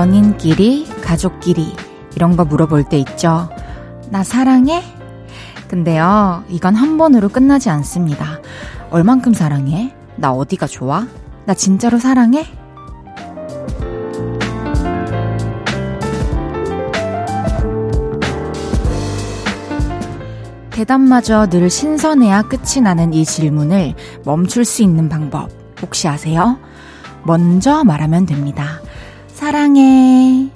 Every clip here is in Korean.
연인끼리, 가족끼리, 이런 거 물어볼 때 있죠. 나 사랑해? 근데요, 이건 한 번으로 끝나지 않습니다. 얼만큼 사랑해? 나 어디가 좋아? 나 진짜로 사랑해? 대답마저 늘 신선해야 끝이 나는 이 질문을 멈출 수 있는 방법 혹시 아세요? 먼저 말하면 됩니다. 사랑해.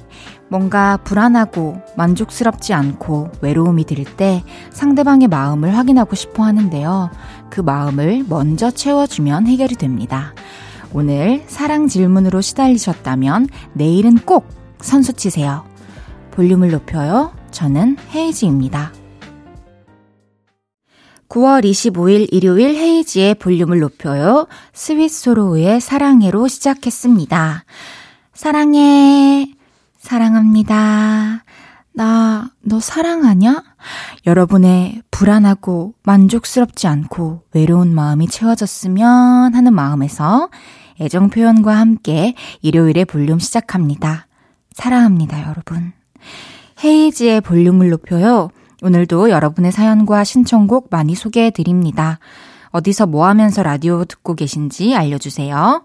뭔가 불안하고 만족스럽지 않고 외로움이 들 때 상대방의 마음을 확인하고 싶어 하는데요. 그 마음을 먼저 채워주면 해결이 됩니다. 오늘 사랑 질문으로 시달리셨다면 내일은 꼭 선수 치세요. 볼륨을 높여요. 저는 헤이지입니다. 9월 25일 일요일 헤이즈의 볼륨을 높여요. 스윗 소로우의 사랑해로 시작했습니다. 사랑해. 사랑합니다. 나, 너 사랑하냐? 여러분의 불안하고 만족스럽지 않고 외로운 마음이 채워졌으면 하는 마음에서 애정 표현과 함께 일요일에 볼륨 시작합니다. 사랑합니다, 여러분. 헤이지의 볼륨을 높여요. 오늘도 여러분의 사연과 신청곡 많이 소개해 드립니다. 어디서 뭐 하면서 라디오 듣고 계신지 알려주세요.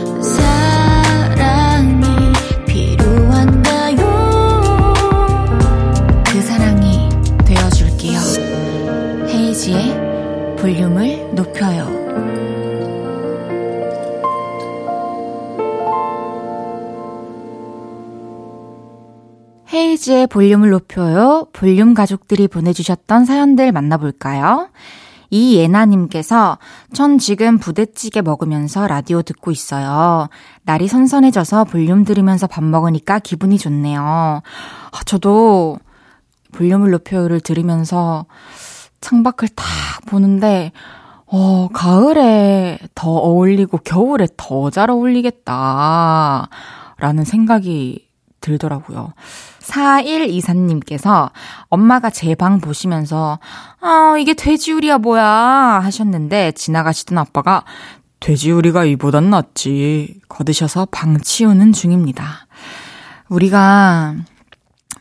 볼륨을 높여요. 헤이즈의 볼륨을 높여요. 볼륨 가족들이 보내주셨던 사연들 만나볼까요? 이예나님께서 전 지금 부대찌개 먹으면서 라디오 듣고 있어요. 날이 선선해져서 볼륨 들으면서 밥 먹으니까 기분이 좋네요. 아, 저도 볼륨을 높여요를 들으면서 창밖을 딱 보는데, 어, 가을에 더 어울리고 겨울에 더 잘 어울리겠다. 라는 생각이 들더라고요. 4124님께서 엄마가 제 방 보시면서, 아, 이게 돼지우리야 뭐야 하셨는데 지나가시던 아빠가 돼지우리가 이보단 낫지. 거드셔서 방 치우는 중입니다. 우리가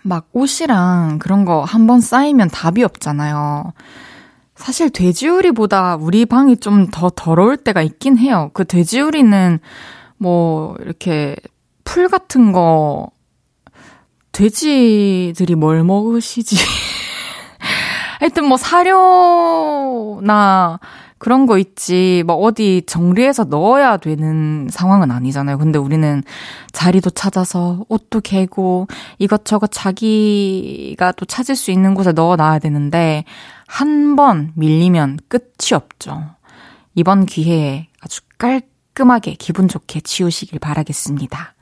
막 옷이랑 그런 거 한 번 쌓이면 답이 없잖아요. 사실 돼지우리보다 우리 방이 좀 더 더러울 때가 있긴 해요. 그 돼지우리는 뭐 이렇게 풀 같은 거 돼지들이 뭘 먹으시지? 하여튼 뭐 사료나 그런 거 있지, 뭐 어디 정리해서 넣어야 되는 상황은 아니잖아요. 근데 우리는 자리도 찾아서 옷도 개고 이것저것 자기가 또 찾을 수 있는 곳에 넣어 놔야 되는데 한 번 밀리면 끝이 없죠. 이번 기회에 아주 깔끔하게 기분 좋게 치우시길 바라겠습니다.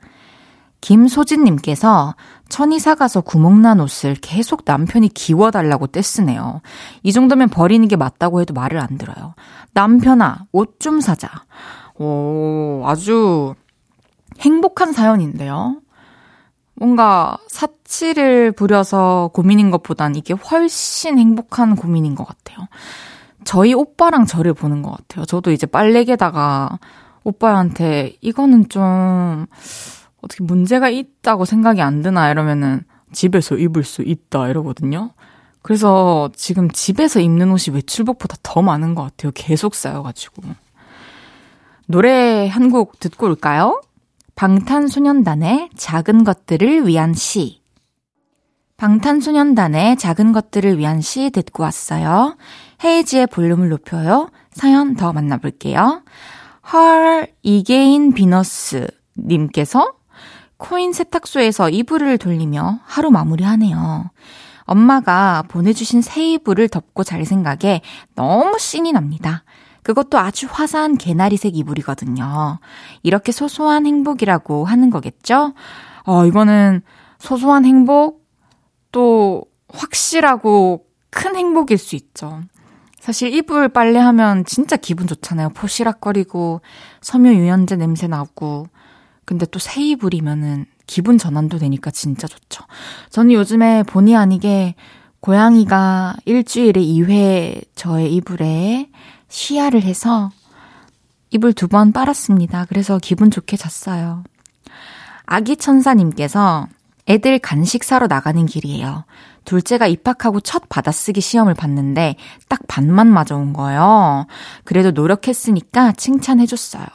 김소진님께서 천이사 가서 구멍난 옷을 계속 남편이 기워달라고 떼쓰네요. 이 정도면 버리는 게 맞다고 해도 말을 안 들어요. 남편아, 옷 좀 사자. 오, 아주 행복한 사연인데요. 뭔가 사치를 부려서 고민인 것보단 이게 훨씬 행복한 고민인 것 같아요. 저희 오빠랑 저를 보는 것 같아요. 저도 이제 빨래개다가 오빠한테 이거는 좀 어떻게 문제가 있다고 생각이 안 드나 이러면은 집에서 입을 수 있다 이러거든요. 그래서 지금 집에서 입는 옷이 외출복보다 더 많은 것 같아요. 계속 쌓여가지고. 노래 한 곡 듣고 올까요? 방탄소년단의 작은 것들을 위한 시. 방탄소년단의 작은 것들을 위한 시 듣고 왔어요. 헤이지의 볼륨을 높여요. 사연 더 만나볼게요. 헐, 이게인 비너스 님께서 코인 세탁소에서 이불을 돌리며 하루 마무리하네요. 엄마가 보내주신 새 이불을 덮고 잘 생각에 너무 신이 납니다. 그것도 아주 화사한 개나리색 이불이거든요. 이렇게 소소한 행복이라고 하는 거겠죠? 어, 이거는 소소한 행복, 또 확실하고 큰 행복일 수 있죠. 사실 이불 빨래하면 진짜 기분 좋잖아요. 포시락거리고 섬유 유연제 냄새 나고. 근데 또새 이불이면은 기분 전환도 되니까 진짜 좋죠. 저는 요즘에 본의 아니게 고양이가 일주일에 2회 저의 이불에 시야를 해서 이불 두 번 빨았습니다. 그래서 기분 좋게 잤어요. 아기 천사님께서 애들 간식 사러 나가는 길이에요. 둘째가 입학하고 첫 받아쓰기 시험을 봤는데 딱 반만 맞아온 거예요. 그래도 노력했으니까 칭찬해줬어요.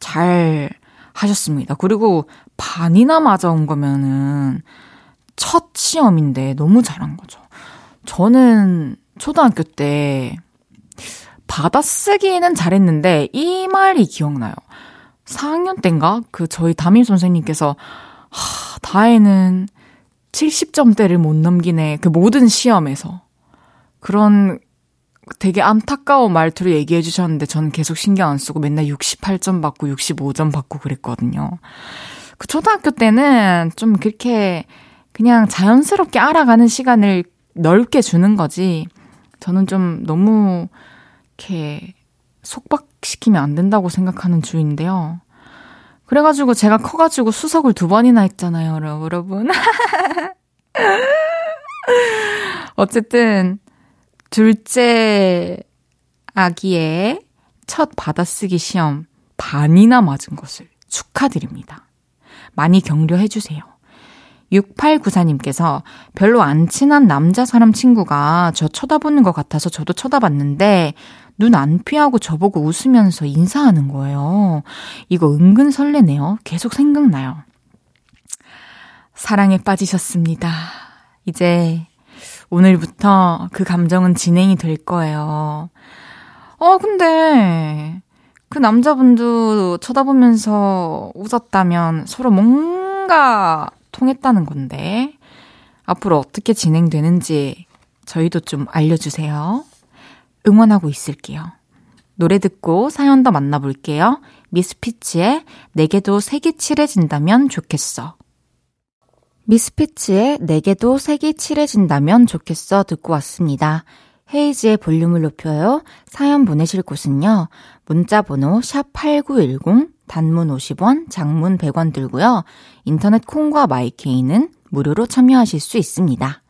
잘 하셨습니다. 그리고 반이나 맞아온 거면은 첫 시험인데 너무 잘한 거죠. 저는 초등학교 때 받아쓰기는 잘했는데 이 말이 기억나요. 4학년 때인가? 그 저희 담임 선생님께서 하, 다혜는 70점대를 못 넘기네. 그 모든 시험에서. 그런 되게 안타까운 말투를 얘기해 주셨는데 저는 계속 신경 안 쓰고 맨날 68점 받고 65점 받고 그랬거든요. 그 초등학교 때는 좀 그렇게 그냥 자연스럽게 알아가는 시간을 넓게 주는 거지. 저는 좀 너무 이렇게 속박시키면 안 된다고 생각하는 주인데요. 그래가지고 제가 커가지고 수석을 두 번이나 했잖아요, 여러분. 어쨌든, 둘째 아기의 첫 받아쓰기 시험 반이나 맞은 것을 축하드립니다. 많이 격려해 주세요. 6894님께서 별로 안 친한 남자 사람 친구가 저 쳐다보는 것 같아서 저도 쳐다봤는데 눈 안 피하고 저보고 웃으면서 인사하는 거예요. 이거 은근 설레네요. 계속 생각나요. 사랑에 빠지셨습니다. 이제 오늘부터 그 감정은 진행이 될 거예요. 어, 근데 그 남자분도 쳐다보면서 웃었다면 서로 뭔가 통했다는 건데 앞으로 어떻게 진행되는지 저희도 좀 알려주세요. 응원하고 있을게요. 노래 듣고 사연 더 만나볼게요. 미스피치의 내게도 색이 칠해진다면 좋겠어. 미스피치의 내게도 색이 칠해진다면 좋겠어 듣고 왔습니다. 헤이즈의 볼륨을 높여요. 사연 보내실 곳은요. 문자 번호 샵8910 단문 50원, 장문 100원 들고요. 인터넷 콩과 마이케이는 무료로 참여하실 수 있습니다.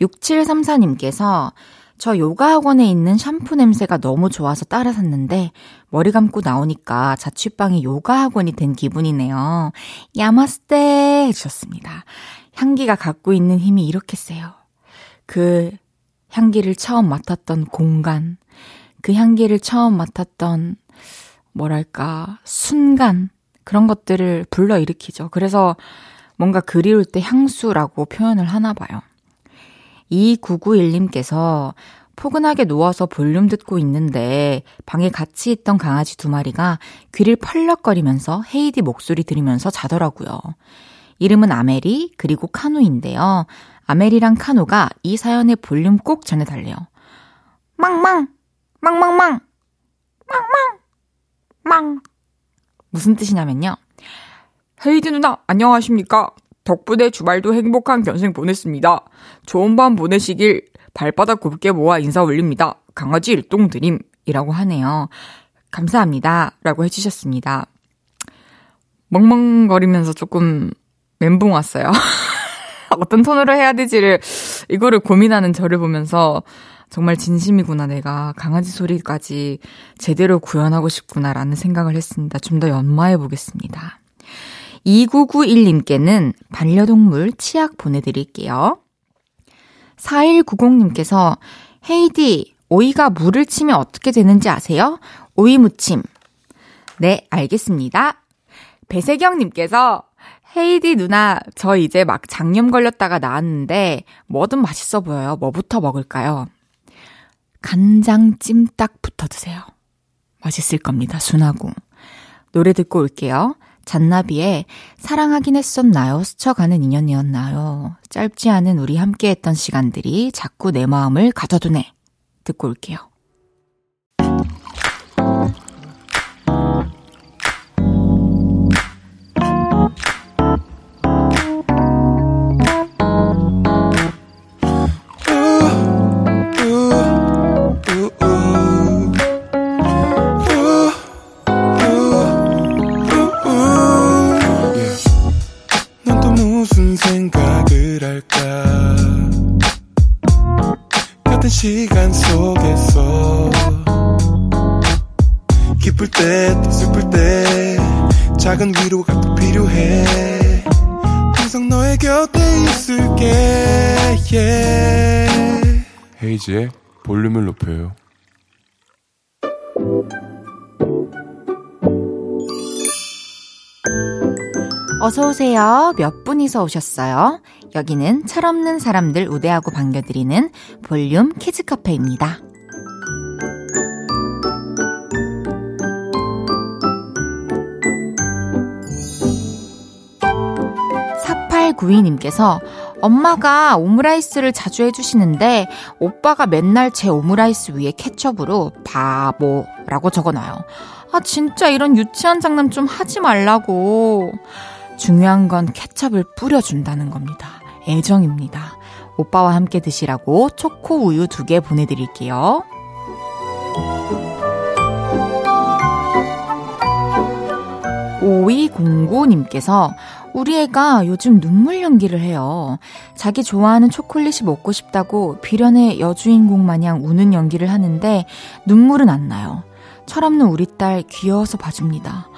6734님께서 저 요가 학원에 있는 샴푸 냄새가 너무 좋아서 따라 샀는데 머리 감고 나오니까 자취방이 요가 학원이 된 기분이네요. 야마스테 해주셨습니다. 향기가 갖고 있는 힘이 이렇게 세요. 그 향기를 처음 맡았던 공간, 그 향기를 처음 맡았던 뭐랄까 순간 그런 것들을 불러일으키죠. 그래서 뭔가 그리울 때 향수라고 표현을 하나 봐요. 2991님께서 포근하게 누워서 볼륨 듣고 있는데 방에 같이 있던 강아지 두 마리가 귀를 펄럭거리면서 헤이즈 목소리 들으면서 자더라고요. 이름은 아메리 그리고 카누인데요. 아메리랑 카누가 이 사연의 볼륨 꼭 전해달래요. 망망 망망망 망망 망 무슨 뜻이냐면요. 헤이즈 누나 안녕하십니까? 덕분에 주말도 행복한 견생 보냈습니다. 좋은 밤 보내시길 발바닥 곱게 모아 인사 올립니다. 강아지 일동 드림이라고 하네요. 감사합니다. 라고 해주셨습니다. 멍멍거리면서 조금 멘붕 왔어요. 어떤 톤으로 해야 될지를, 이거를 고민하는 저를 보면서 정말 진심이구나, 내가. 강아지 소리까지 제대로 구현하고 싶구나라는 생각을 했습니다. 좀 더 연마해 보겠습니다. 2991님께는 반려동물 치약 보내드릴게요. 4190님께서 헤이디, 오이가 물을 치면 어떻게 되는지 아세요? 오이 무침. 네, 알겠습니다. 배세경님께서 헤이디 누나, 저 이제 막 장염 걸렸다가 나왔는데 뭐든 맛있어 보여요. 뭐부터 먹을까요? 간장 찜닭부터 드세요. 맛있을 겁니다. 순하고. 노래 듣고 올게요. 잔나비의 사랑하긴 했었나요? 스쳐가는 인연이었나요? 짧지 않은 우리 함께 했던 시간들이 자꾸 내 마음을 가져두네. 듣고 올게요. 오세요. 몇 분이서 오셨어요? 여기는 철없는 사람들 우대하고 반겨드리는 볼륨 키즈 카페입니다. 4892님께서 엄마가 오므라이스를 자주 해주시는데 오빠가 맨날 제 오므라이스 위에 케첩으로 바보라고 적어놔요. 아, 진짜 이런 유치한 장난 좀 하지 말라고. 중요한 건 케첩을 뿌려준다는 겁니다. 애정입니다. 오빠와 함께 드시라고 초코 우유 두 개 보내드릴게요. 5209님께서 우리 애가 요즘 눈물 연기를 해요. 자기 좋아하는 초콜릿이 먹고 싶다고 비련의 여주인공 마냥 우는 연기를 하는데 눈물은 안 나요. 철없는 우리 딸 귀여워서 봐줍니다.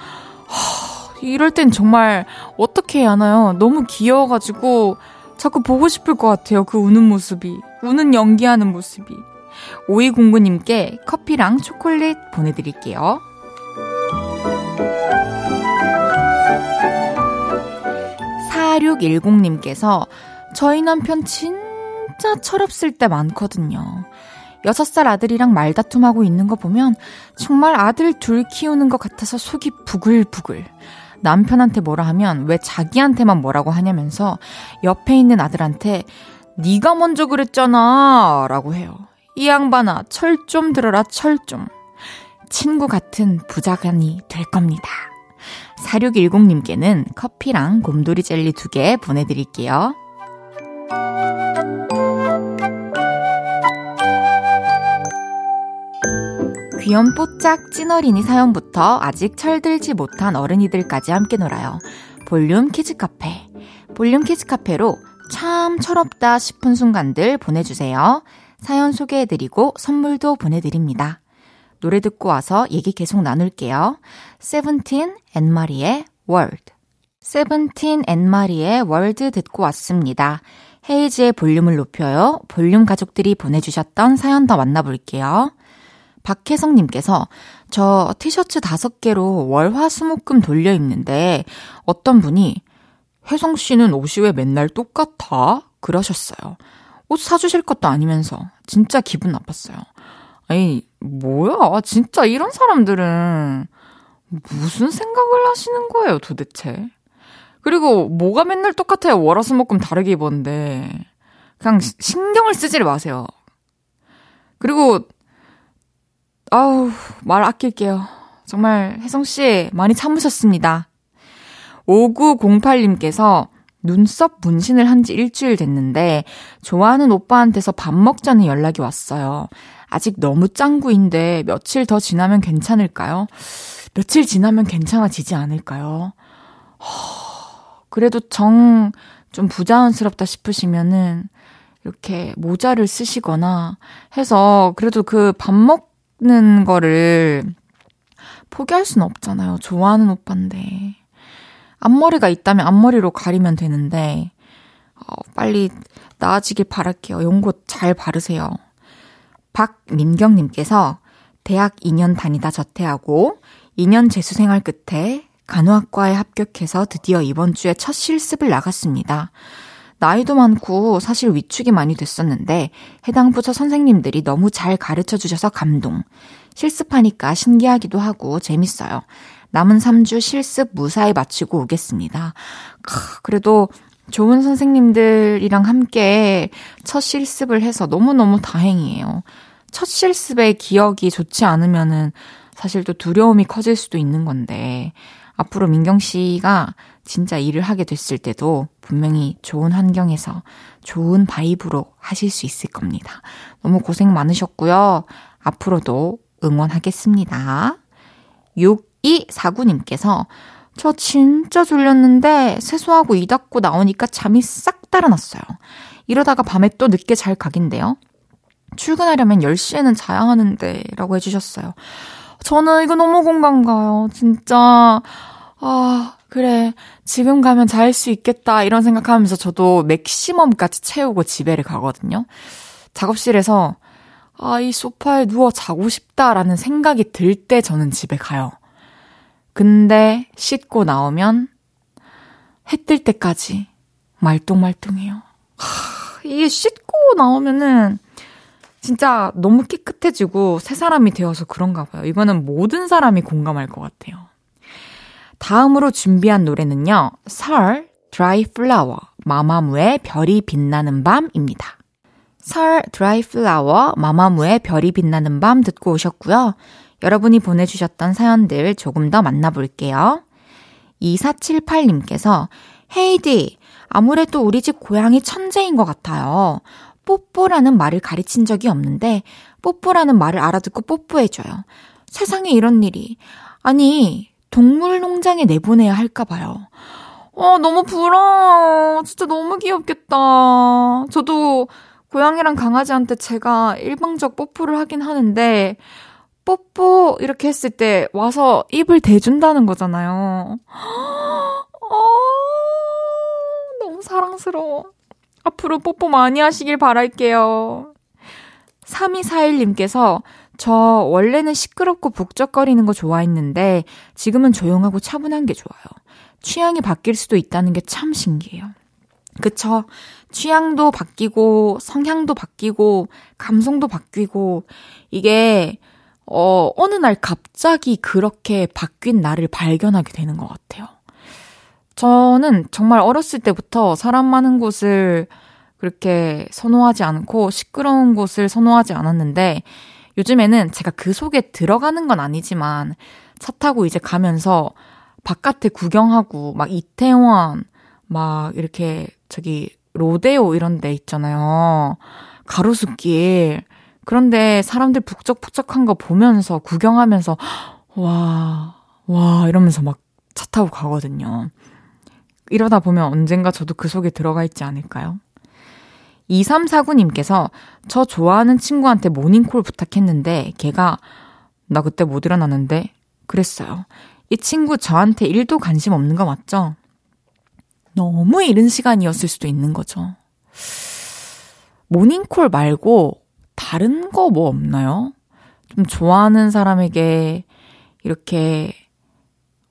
하, 이럴 땐 정말 어떻게 해야 하나요? 너무 귀여워가지고 자꾸 보고 싶을 것 같아요. 그 우는 모습이. 우는 연기하는 모습이. 오이공구님께 커피랑 초콜릿 보내드릴게요. 4610님께서 저희 남편 진짜 철없을 때 많거든요. 6살 아들이랑 말다툼하고 있는 거 보면 정말 아들 둘 키우는 것 같아서 속이 부글부글. 남편한테 뭐라 하면 왜 자기한테만 뭐라고 하냐면서 옆에 있는 아들한테 네가 먼저 그랬잖아 라고 해요. 이 양반아 철 좀 들어라 철 좀. 친구 같은 부자간이 될 겁니다. 4610님께는 커피랑 곰돌이 젤리 두 개 보내드릴게요. 귀염뽀짝 찐어린이 사연부터 아직 철들지 못한 어른이들까지 함께 놀아요. 볼륨 키즈 카페. 볼륨 키즈 카페로 참 철없다 싶은 순간들 보내주세요. 사연 소개해드리고 선물도 보내드립니다. 노래 듣고 와서 얘기 계속 나눌게요. 세븐틴 앤마리의 World. 세븐틴 앤마리의 World 듣고 왔습니다. 헤이즈의 볼륨을 높여요. 볼륨 가족들이 보내주셨던 사연 더 만나볼게요. 박혜성님께서 저 티셔츠 다섯 개로 월화수목금 돌려 입는데 어떤 분이 혜성 씨는 옷이 왜 맨날 똑같아? 그러셨어요. 옷 사주실 것도 아니면서 진짜 기분 나빴어요. 아니 뭐야 진짜 이런 사람들은 무슨 생각을 하시는 거예요 도대체? 그리고 뭐가 맨날 똑같아요 월화수목금 다르게 입었는데 그냥 신경을 쓰지를 마세요. 그리고 아우, 말 아낄게요. 정말 혜성씨 많이 참으셨습니다. 5908님께서 눈썹 문신을 한 지 일주일 됐는데 좋아하는 오빠한테서 밥 먹자는 연락이 왔어요. 아직 너무 짱구인데 며칠 더 지나면 괜찮을까요? 며칠 지나면 괜찮아지지 않을까요? 허, 그래도 정 좀 부자연스럽다 싶으시면은 이렇게 모자를 쓰시거나 해서 그래도 그 밥 먹, 는 거를 포기할 순 없잖아요. 좋아하는 오빠인데. 앞머리가 있다면 앞머리로 가리면 되는데, 어, 빨리 나아지길 바랄게요. 연고 잘 바르세요. 박민경님께서 대학 2년 다니다 자퇴하고 2년 재수생활 끝에 간호학과에 합격해서 드디어 이번 주에 첫 실습을 나갔습니다. 나이도 많고 사실 위축이 많이 됐었는데 해당 부서 선생님들이 너무 잘 가르쳐 주셔서 감동. 실습하니까 신기하기도 하고 재밌어요. 남은 3주 실습 무사히 마치고 오겠습니다. 그래도 좋은 선생님들이랑 함께 첫 실습을 해서 너무너무 다행이에요. 첫 실습의 기억이 좋지 않으면은 사실 또 두려움이 커질 수도 있는 건데, 앞으로 민경 씨가 진짜 일을 하게 됐을 때도 분명히 좋은 환경에서 좋은 바이브로 하실 수 있을 겁니다. 너무 고생 많으셨고요. 앞으로도 응원하겠습니다. 6249님께서 저 진짜 졸렸는데 세수하고 이 닦고 나오니까 잠이 싹 달아났어요. 이러다가 밤에 또 늦게 잘 각인데요. 출근하려면 10시에는 자야 하는데 라고 해주셨어요. 저는 이거 너무 공감 가요. 진짜 아, 그래. 지금 가면 잘 수 있겠다. 이런 생각하면서 저도 맥시멈까지 채우고 집에를 가거든요. 작업실에서, 아, 이 소파에 누워 자고 싶다라는 생각이 들 때 저는 집에 가요. 근데 씻고 나오면 해 뜰 때까지 말똥말똥해요. 하, 이게 씻고 나오면은 진짜 너무 깨끗해지고 새 사람이 되어서 그런가 봐요. 이거는 모든 사람이 공감할 것 같아요. 다음으로 준비한 노래는요. 설 Dry Flower 마마무의 별이 빛나는 밤입니다. 설 Dry Flower 마마무의 별이 빛나는 밤 듣고 오셨고요. 여러분이 보내주셨던 사연들 조금 더 만나볼게요. 2478님께서 헤이디 아무래도 우리 집 고양이 천재인 것 같아요. 뽀뽀라는 말을 가르친 적이 없는데 뽀뽀라는 말을 알아듣고 뽀뽀해줘요. 세상에 이런 일이. 아니 동물 농장에 내보내야 할까 봐요. 어, 너무 부러워. 진짜 너무 귀엽겠다. 저도 고양이랑 강아지한테 제가 일방적 뽀뽀를 하긴 하는데, 뽀뽀 이렇게 했을 때 와서 입을 대준다는 거잖아요. 어, 너무 사랑스러워. 앞으로 뽀뽀 많이 하시길 바랄게요. 3241님께서 저 원래는 시끄럽고 북적거리는 거 좋아했는데 지금은 조용하고 차분한 게 좋아요. 취향이 바뀔 수도 있다는 게 참 신기해요. 그쵸? 취향도 바뀌고 성향도 바뀌고 감성도 바뀌고 이게 어 어느 날 갑자기 그렇게 바뀐 나를 발견하게 되는 것 같아요. 저는 정말 어렸을 때부터 사람 많은 곳을 그렇게 선호하지 않고 시끄러운 곳을 선호하지 않았는데 요즘에는 제가 그 속에 들어가는 건 아니지만 차 타고 이제 가면서 바깥에 구경하고 막 이태원 막 이렇게 저기 로데오 이런 데 있잖아요. 가로수길. 그런데 사람들 북적북적한 거 보면서 구경하면서 와, 와 이러면서 막 차 타고 가거든요. 이러다 보면 언젠가 저도 그 속에 들어가 있지 않을까요? 2349님께서 저 좋아하는 친구한테 모닝콜 부탁했는데 걔가 나 그때 못 일어났는데 그랬어요. 이 친구 저한테 1도 관심 없는 거 맞죠? 너무 이른 시간이었을 수도 있는 거죠. 모닝콜 말고 다른 거 뭐 없나요? 좀 좋아하는 사람에게 이렇게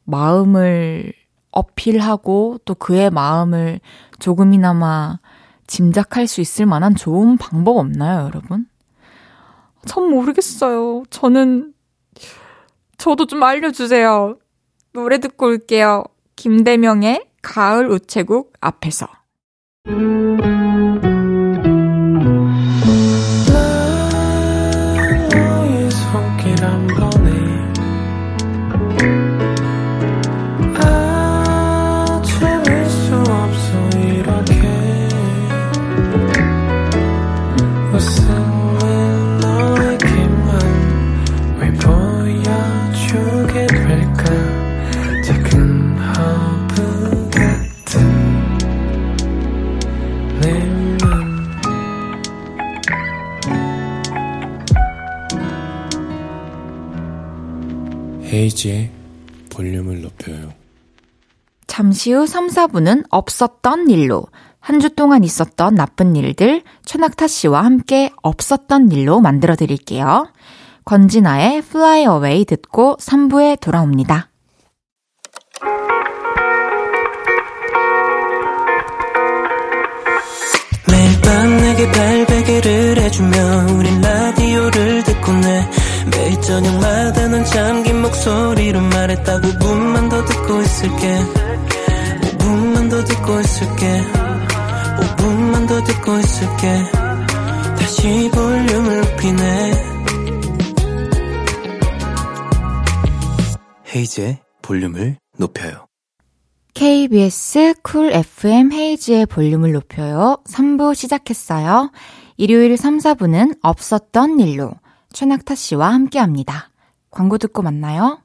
마음을 어필하고 또 그의 마음을 조금이나마 짐작할 수 있을 만한 좋은 방법 없나요, 여러분? 전 모르겠어요. 저는, 저도 좀 알려주세요. 노래 듣고 올게요. 김대명의 가을 우체국 앞에서. 헤 잠시 후 3, 4분은 없었던 일로 한 주 동안 있었던 나쁜 일들 최낙타 씨와 함께 없었던 일로 만들어 드릴게요. 권진아의 Fly Away 듣고 3부에 돌아옵니다. 매일 밤 내게 발베개를 해주며 우린 라디오를 듣고 내 매일 저녁마다 넌 잠긴 목소리로 말했다 5분만 더 듣고 있을게 5분만 더 듣고 있을게. 5분만 더 듣고 있을게. 다시 볼륨을 높이네. 헤이즈의 볼륨을 높여요. KBS 쿨 FM 헤이즈의 볼륨을 높여요. 3부 시작했어요. 일요일 3, 4부는 없었던 일로. 최낙타 씨와 함께 합니다. 광고 듣고 만나요.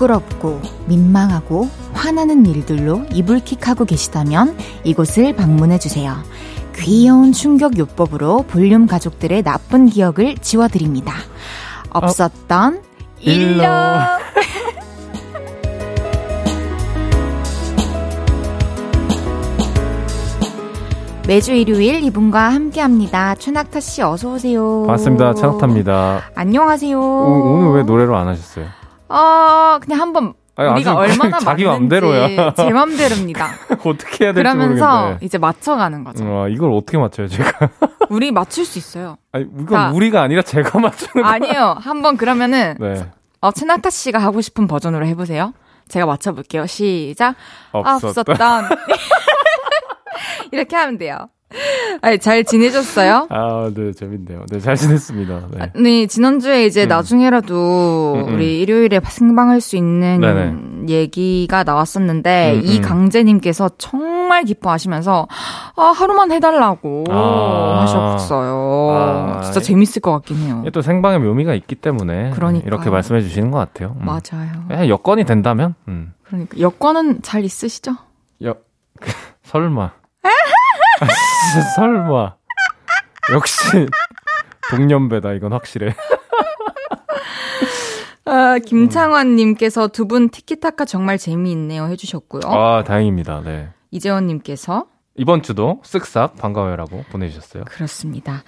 부끄럽고 민망하고 화나는 일들로 이불킥하고 계시다면 이곳을 방문해 주세요. 귀여운 충격 요법으로 볼륨 가족들의 나쁜 기억을 지워드립니다. 없었던 어, 일로. 매주 일요일 이분과 함께합니다. 최낙타 씨 어서 오세요. 반갑습니다. 최낙타입니다. 안녕하세요. 오, 오늘 왜 노래로 안 하셨어요? 어 그냥 한번 아니, 우리가 얼마나 자기 맘대로야. 제 맘대로입니다. 어떻게 해야 될지 그러면서 모르겠는데. 이제 맞춰가는 거죠. 와, 이걸 어떻게 맞춰요, 제가? 우리 맞출 수 있어요. 아니, 이건 우리가 아니라 제가 맞추는 거 아니요. 한번 그러면은 네. 어, 최낙타 씨가 하고 싶은 버전으로 해보세요. 제가 맞춰볼게요. 시작. 없었던. 없었던. 이렇게 하면 돼요. 아니, 잘 지내셨어요? 아, 네, 재밌네요. 네, 잘 지냈습니다. 네, 아, 네 지난주에 이제 음. 나중에라도 음, 음. 우리 일요일에 생방할 수 있는 네네. 얘기가 나왔었는데, 음, 음. 이강재님께서 정말 기뻐하시면서, 아, 하루만 해달라고 아. 하셨어요. 아. 진짜 재밌을 것 같긴 해요. 또 생방의 묘미가 있기 때문에. 그러니까 이렇게 말씀해 주시는 것 같아요. 음. 맞아요. 예, 여건이 된다면? 그러니까. 여건은 잘 있으시죠? 여, 설마. 설마. 역시 동년배다 이건 확실해. 아, 김창환님께서 두 분 티키타카 정말 재미있네요 해주셨고요. 아 다행입니다. 네. 이재원님께서 이번 주도 쓱싹 반가워요라고 보내주셨어요. 그렇습니다.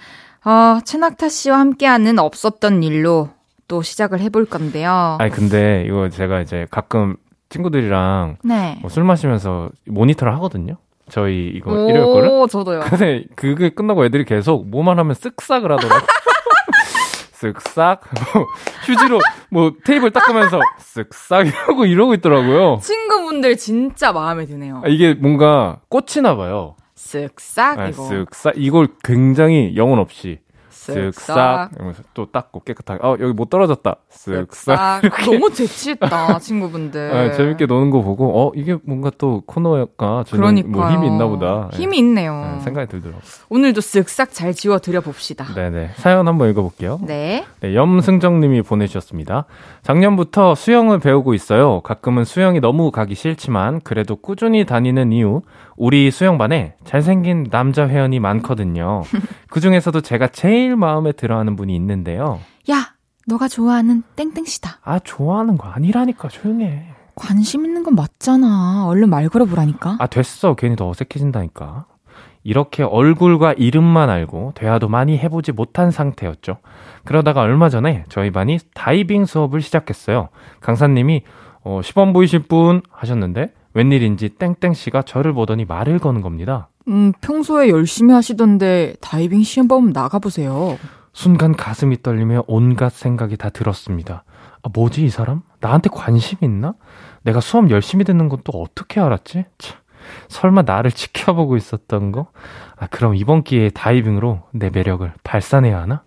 어, 최낙타 씨와 함께하는 없었던 일로 또 시작을 해볼 건데요. 아니 근데 이거 제가 이제 가끔 친구들이랑 네. 뭐 술 마시면서 모니터를 하거든요. 저희 이거 일요일 거를. 저도요. 근데 그게 끝나고 애들이 계속 뭐만 하면 쓱싹을 하더라고. 쓱싹 뭐 휴지로 뭐 테이블 닦으면서 쓱싹 이러고 이러고 있더라고요. 친구분들 진짜 마음에 드네요. 아, 이게 뭔가 꽂히나 봐요. 쓱싹 아, 이거. 쓱싹 이걸 굉장히 영혼 없이 쓱싹. 이러면서 또 닦고 깨끗하게. 어 여기 못 떨어졌다. 쓱싹. 너무 재치있다 친구분들. 네, 재밌게 노는 거 보고 어 이게 뭔가 또 코너가 주는 뭐 힘이 있나 보다. 네. 힘이 있네요. 네, 생각이 들더라고요. 오늘도 쓱싹 잘 지워 드려 봅시다. 네네. 사연 한번 읽어볼게요. 네, 네 염승정님이 보내주셨습니다. 작년부터 수영을 배우고 있어요. 가끔은 수영이 너무 가기 싫지만 그래도 꾸준히 다니는 이유 우리 수영반에 잘생긴 남자 회원이 많거든요 그 중에서도 제가 제일 마음에 들어하는 분이 있는데요. 야, 너가 좋아하는 땡땡씨다. 아, 좋아하는 거 아니라니까 조용해. 관심 있는 건 맞잖아. 얼른 말 걸어보라니까. 아, 됐어. 괜히 더 어색해진다니까. 이렇게 얼굴과 이름만 알고 대화도 많이 해보지 못한 상태였죠. 그러다가 얼마 전에 저희 반이 다이빙 수업을 시작했어요. 강사님이 어, 시범 보이실 분 하셨는데 웬일인지 땡땡 씨가 저를 보더니 말을 거는 겁니다. 음, 평소에 열심히 하시던데 다이빙 시험범 나가보세요. 순간 가슴이 떨리며 온갖 생각이 다 들었습니다. 아, 뭐지, 이 사람? 나한테 관심 있나? 내가 수업 열심히 듣는 건또 어떻게 알았지? 참, 설마 나를 지켜보고 있었던 거? 아, 그럼 이번 기회에 다이빙으로 내 매력을 발산해야 하나?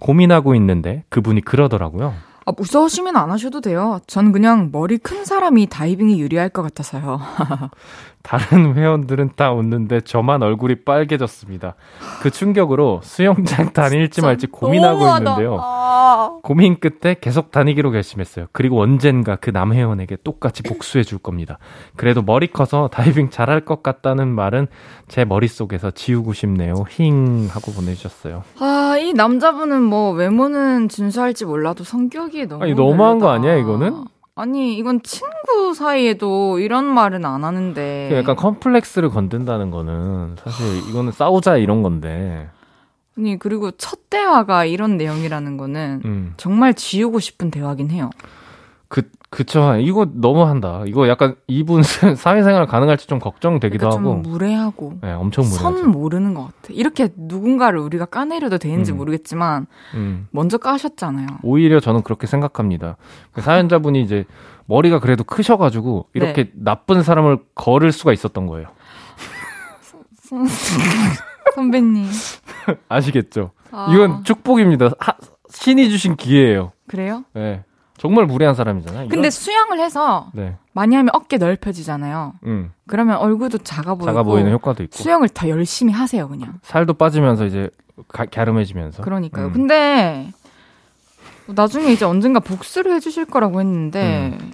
고민하고 있는데 그분이 그러더라고요. 아, 무서우시면 안 하셔도 돼요. 전 그냥 머리 큰 사람이 다이빙에 유리할 것 같아서요. 다른 회원들은 다 웃는데 저만 얼굴이 빨개졌습니다. 그 충격으로 수영장 다닐지 말지 고민하고 너무하다. 있는데요. 아. 고민 끝에 계속 다니기로 결심했어요. 그리고 언젠가 그 남회원에게 똑같이 복수해 줄 겁니다. 그래도 머리 커서 다이빙 잘할 것 같다는 말은 제 머릿속에서 지우고 싶네요. 힝 하고 보내주셨어요. 아, 이 남자분은 뭐 외모는 준수할지 몰라도 성격이 너무 아니 너무한 거 아니야 이거는? 아니 이건 친구 사이에도 이런 말은 안 하는데. 그 약간 컴플렉스를 건든다는 거는 사실 이거는 싸우자 이런 건데. 아니 그리고 첫 대화가 이런 내용이라는 거는 음. 정말 지우고 싶은 대화긴 해요. 그 그쵸. 이거 너무한다. 이거 약간 이분 사회생활 가능할지 좀 걱정되기도 그러니까 하고. 좀 무례하고. 네, 엄청 무례하죠. 선 모르는 것 같아. 이렇게 누군가를 우리가 까내려도 되는지 음. 모르겠지만 음. 먼저 까셨잖아요. 오히려 저는 그렇게 생각합니다. 그 사연자분이 이제 머리가 그래도 크셔가지고 이렇게 네. 나쁜 사람을 걸을 수가 있었던 거예요. 선배님. 아시겠죠? 아. 이건 축복입니다. 하, 신이 주신 기회예요. 그래요? 네. 정말 무례한 사람이잖아 요. 근데 수영을 해서 네. 많이 하면 어깨 넓혀지잖아요. 음. 그러면 얼굴도 작아 보이고 작아 보이는 효과도 있고 수영을 더 열심히 하세요, 그냥. 살도 빠지면서 이제 가, 갸름해지면서. 그러니까요. 음. 근데 나중에 이제 언젠가 복수를 해주실 거라고 했는데 음.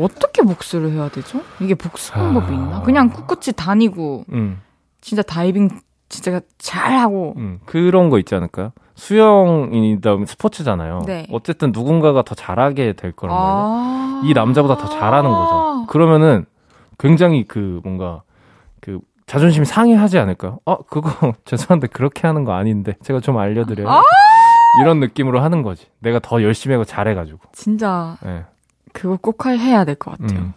어떻게 복수를 해야 되죠? 이게 복수 방법이 아... 있나? 그냥 꿋꿋이 다니고 음. 진짜 다이빙 진짜 잘 하고 음, 그런 거 있지 않을까요? 수영이다 스포츠잖아요. 네. 어쨌든 누군가가 더 잘하게 될 거란 말이에요. 아~ 이 남자보다 더 잘하는 거죠. 그러면은 굉장히 그 뭔가 그 자존심이 상해하지 않을까요? 어, 그거 죄송한데 그렇게 하는 거 아닌데 제가 좀 알려드려요. 아~ 이런 느낌으로 하는 거지. 내가 더 열심히 하고 잘해가지고. 진짜. 네. 그거 꼭 해야 될 것 같아요. 음.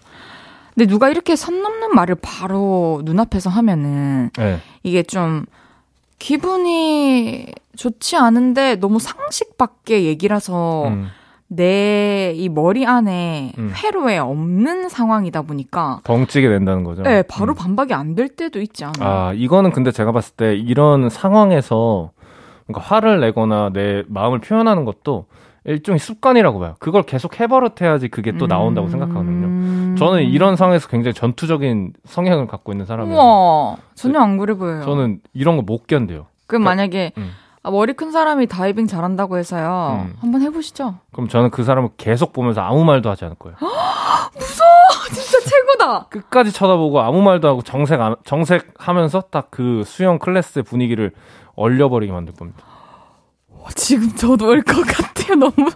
근데 누가 이렇게 선 넘는 말을 바로 눈앞에서 하면은 네. 이게 좀 기분이 좋지 않은데 너무 상식 밖의 얘기라서 음. 내이 머리 안에 음. 회로에 없는 상황이다 보니까 덩치게 된다는 거죠. 네, 바로 음. 반박이 안 될 때도 있지 않아요. 아, 이거는 근데 제가 봤을 때 이런 상황에서 그러니까 화를 내거나 내 마음을 표현하는 것도 일종의 습관이라고 봐요. 그걸 계속 해버릇해야지 그게 또 나온다고 음... 생각하거든요. 저는 이런 상황에서 굉장히 전투적인 성향을 갖고 있는 사람이에요. 전혀 안 그래 보여요. 저는 이런 거 못 견뎌요. 그럼 그러니까, 만약에 음. 아, 머리 큰 사람이 다이빙 잘한다고 해서요. 음. 한번 해보시죠. 그럼 저는 그 사람을 계속 보면서 아무 말도 하지 않을 거예요. 무서워! 진짜 최고다! 끝까지 쳐다보고 아무 말도 하고 정색, 정색 하면서 딱 그 수영 클래스의 분위기를 얼려버리게 만들 겁니다. 지금 저도 올 것 같아요. 너무,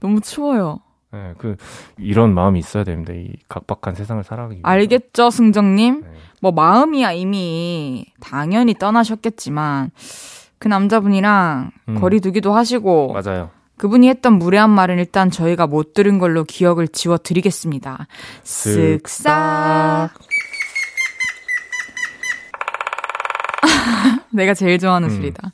너무 추워요. 네, 그, 이런 마음이 있어야 됩니다. 이 각박한 세상을 살아가기 위해. 알겠죠, 승정님? 네. 뭐, 마음이야 이미 당연히 떠나셨겠지만, 그 남자분이랑 음. 거리 두기도 하시고. 맞아요. 그분이 했던 무례한 말은 일단 저희가 못 들은 걸로 기억을 지워드리겠습니다. 쓱싹. 내가 제일 좋아하는 음. 소리다.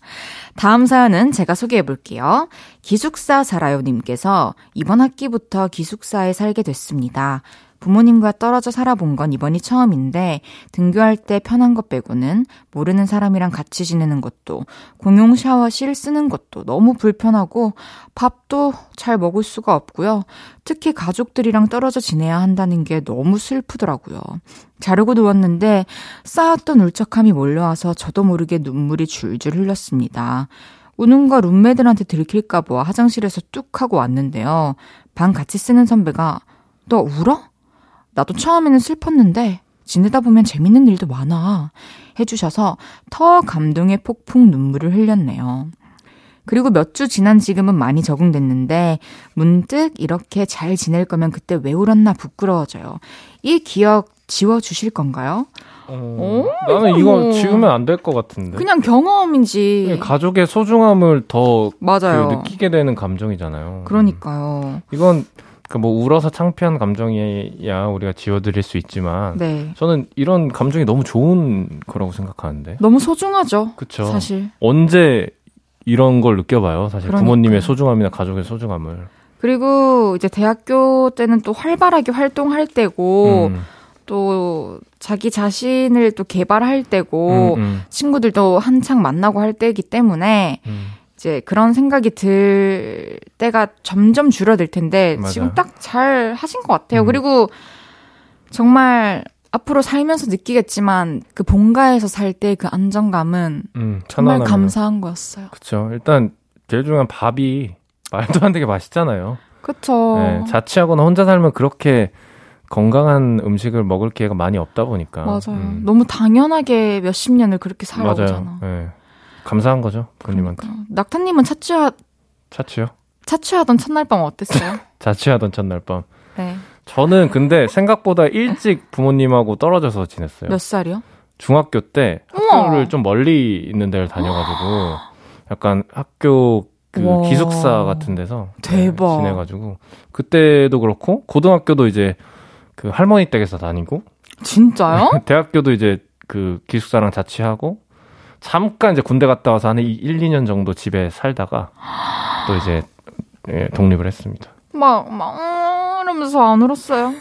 다음 사연은 제가 소개해 볼게요. 기숙사 살아요 님께서 이번 학기부터 기숙사에 살게 됐습니다. 부모님과 떨어져 살아본 건 이번이 처음인데 등교할 때 편한 것 빼고는 모르는 사람이랑 같이 지내는 것도 공용 샤워실 쓰는 것도 너무 불편하고 밥도 잘 먹을 수가 없고요. 특히 가족들이랑 떨어져 지내야 한다는 게 너무 슬프더라고요. 자르고 누웠는데 쌓았던 울적함이 몰려와서 저도 모르게 눈물이 줄줄 흘렸습니다. 우는 거 룸메들한테 들킬까봐 화장실에서 뚝 하고 왔는데요. 방 같이 쓰는 선배가 너 울어? 나도 처음에는 슬펐는데 지내다 보면 재밌는 일도 많아. 해주셔서 더 감동의 폭풍 눈물을 흘렸네요. 그리고 몇 주 지난 지금은 많이 적응됐는데 문득 이렇게 잘 지낼 거면 그때 왜 울었나 부끄러워져요. 이 기억 지워 주실 건가요? 어, 어 나는 이거 뭐 지우면 안 될 것 같은데. 그냥 경험이지. 가족의 소중함을 더 맞아요. 그 느끼게 되는 감정이잖아요. 그러니까요. 이건 그뭐 울어서 창피한 감정이야 우리가 지워드릴 수 있지만 네. 저는 이런 감정이 너무 좋은 거라고 생각하는데 너무 소중하죠. 그쵸. 사실 언제 이런 걸 느껴봐요. 사실 그러니까요. 부모님의 소중함이나 가족의 소중함을. 그리고 이제 대학교 때는 또 활발하게 활동할 때고 음. 또 자기 자신을 또 개발할 때고 음, 음. 친구들도 한창 만나고 할 때이기 때문에 음. 이제 그런 생각이 들 때가 점점 줄어들 텐데 맞아요. 지금 딱 잘 하신 것 같아요. 음. 그리고 정말 앞으로 살면서 느끼겠지만 그 본가에서 살 때 그 안정감은 음, 정말 감사한 거였어요. 그렇죠. 일단 제일 중요한 밥이 말도 안 되게 맛있잖아요. 그렇죠. 네, 자취하거나 혼자 살면 그렇게 건강한 음식을 먹을 기회가 많이 없다 보니까. 맞아요. 음. 너무 당연하게 몇십 년을 그렇게 살아오잖아. 맞아요. 네. 감사한 거죠, 부모님한테. 그러니까. 낙타님은 차취하 차취요? 차취하던 첫날 밤 어땠어요? 자취하던 첫날 밤. 네. 저는 근데 생각보다 일찍 부모님하고 떨어져서 지냈어요. 몇 살이요? 중학교 때 학교를 우와. 좀 멀리 있는 데를 다녀가지고 약간 학교 그 우와. 기숙사 같은 데서 대박 네, 지내가지고 그때도 그렇고 고등학교도 이제 그 할머니 댁에서 다니고 진짜요? 대학교도 이제 그 기숙사랑 자취하고 잠깐 이제 군대 갔다 와서 한 1, 2년 정도 집에 살다가 또 이제 예, 독립을 했습니다. 막, 막, 음, 이러면서 안 울었어요?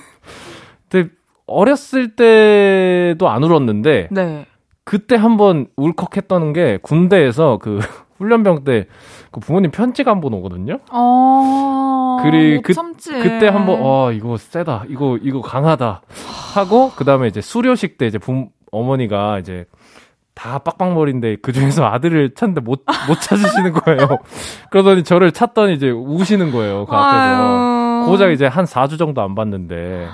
근데 어렸을 때도 안 울었는데, 네. 그때 한번 울컥했던 게 군대에서 그 훈련병 때 그 부모님 편지가 한 번 오거든요. 어. 그리 그 그때 한번 어 이거 세다. 이거 이거 강하다. 하고 그 다음에 이제 수료식 때 이제 부 어머니가 이제 다 빡빡머리인데 그 중에서 아들을 찾는데 못, 못 찾으시는 거예요. 그러더니 저를 찾더니 이제 우시는 거예요. 그 앞에서. 고, 고작 이제 한 4주 정도 안 봤는데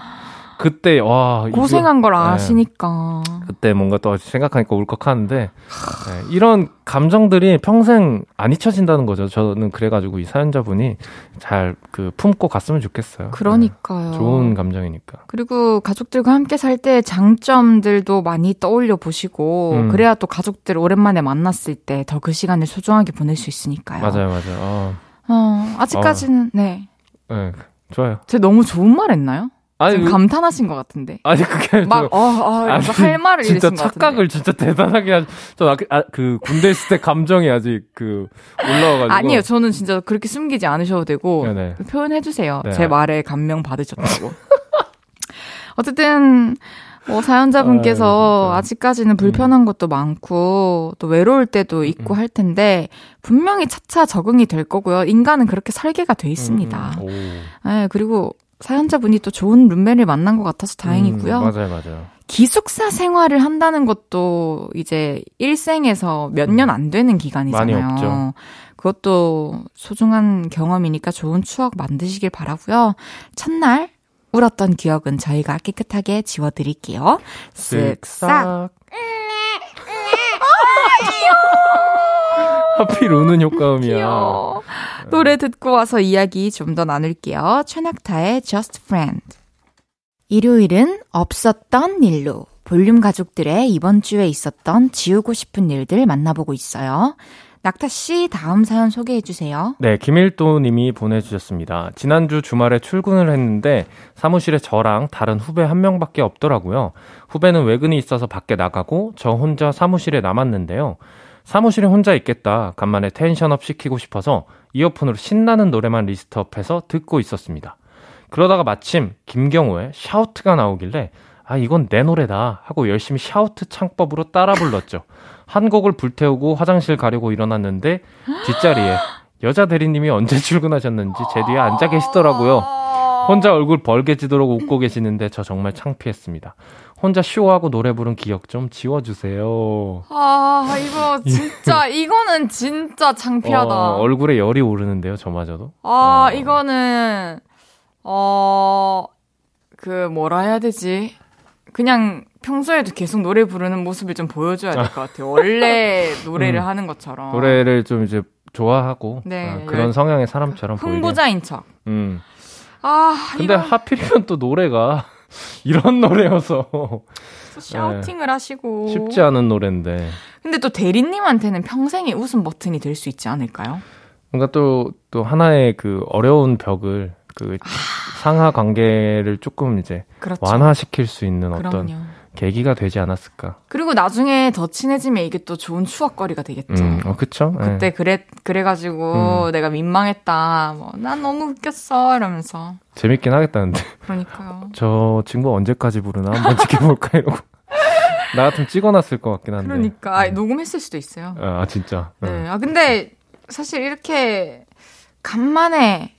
그때 와 고생한 이거, 걸 네. 아시니까 네. 그때 뭔가 또 생각하니까 울컥하는데 네, 이런 감정들이 평생 안 잊혀진다는 거죠. 저는 그래가지고 이 사연자분이 잘 그 품고 갔으면 좋겠어요. 그러니까요. 네, 좋은 감정이니까. 그리고 가족들과 함께 살 때 장점들도 많이 떠올려 보시고 음. 그래야 또 가족들 오랜만에 만났을 때 더 그 시간을 소중하게 보낼 수 있으니까요. 맞아요, 맞아요. 어, 어 아직까지는 어. 네. 네, 좋아요. 제가 너무 좋은 말 했나요? 아니, 그 감탄하신 것 같은데. 아니, 그게. 막, 저, 어, 어, 할 말을 진짜 착각을 진짜 대단하게 하, 저, 아, 그, 군대 있을 때 감정이 아직 그, 올라와가지고. 아니요, 저는 진짜 그렇게 숨기지 않으셔도 되고. 네네. 표현해주세요. 네. 제 말에 감명 받으셨다고. 어쨌든, 뭐, 사연자분께서 아, 직까지는 불편한 음. 것도 많고, 또 외로울 때도 음, 있고 음. 할 텐데, 분명히 차차 적응이 될 거고요. 인간은 그렇게 설계가 돼 있습니다. 음, 네, 그리고 사연자분이 또 좋은 룸메를 만난 것 같아서 다행이고요. 음, 맞아요, 맞아요. 기숙사 생활을 한다는 것도 이제 일생에서 몇 년 안 되는 기간이잖아요. 많이 없죠. 그것도 소중한 경험이니까 좋은 추억 만드시길 바라고요. 첫날 울었던 기억은 저희가 깨끗하게 지워드릴게요. 쓱싹. 하필 우는 효과음이야. 귀여워. 노래 듣고 와서 이야기 좀 더 나눌게요. 최낙타의 Just Friend. 일요일은 없었던 일로 볼륨 가족들의 이번 주에 있었던 지우고 싶은 일들 만나보고 있어요. 낙타 씨 다음 사연 소개해 주세요. 네, 김일도 님이 보내 주셨습니다. 지난주 주말에 출근을 했는데 사무실에 저랑 다른 후배 한 명밖에 없더라고요. 후배는 외근이 있어서 밖에 나가고 저 혼자 사무실에 남았는데요. 사무실에 혼자 있겠다. 간만에 텐션업 시키고 싶어서 이어폰으로 신나는 노래만 리스트업해서 듣고 있었습니다. 그러다가 마침 김경호의 샤우트가 나오길래 아 이건 내 노래다 하고 열심히 샤우트 창법으로 따라 불렀죠. 한 곡을 불태우고 화장실 가려고 일어났는데 뒷자리에 여자 대리님이 언제 출근하셨는지 제 뒤에 앉아 계시더라고요. 혼자 얼굴 벌게지도록 웃고 계시는데 저 정말 창피했습니다. 혼자 쇼하고 노래 부른 기억 좀 지워주세요. 아, 이거 진짜, 이거는 진짜 창피하다. 어, 얼굴에 열이 오르는데요, 저마저도. 아, 어. 이거는, 어, 그, 뭐라 해야 되지? 그냥 평소에도 계속 노래 부르는 모습을 좀 보여줘야 될 것 같아요. 원래 노래를 음, 하는 것처럼. 노래를 좀 이제 좋아하고 네, 어, 그런 성향의 사람처럼. 흥부자인 척. 음. 아, 근데 이건... 하필이면 또 노래가 이런 노래여서. 샤우팅을 네. 하시고. 쉽지 않은 노래인데. 근데 또 대리님한테는 평생의 웃음 버튼이 될 수 있지 않을까요? 뭔가 또, 또 하나의 그 어려운 벽을 그 아... 상하 관계를 조금 이제 그렇죠. 완화시킬 수 있는 그럼요. 계기가 되지 않았을까. 그리고 나중에 더 친해지면 이게 또 좋은 추억거리가 되겠죠. 음, 어, 그쵸. 그때 네. 그래, 그래가지고 음. 내가 민망했다. 뭐, 난 너무 웃겼어. 이러면서. 재밌긴 하겠다는데. 그러니까요. 저 친구 언제까지 부르나 한번 지켜볼까 이러고. 나 같으면 찍어놨을 것 같긴 한데. 그러니까. 음. 녹음했을 수도 있어요. 아, 진짜. 네. 음. 아, 근데 사실 이렇게 간만에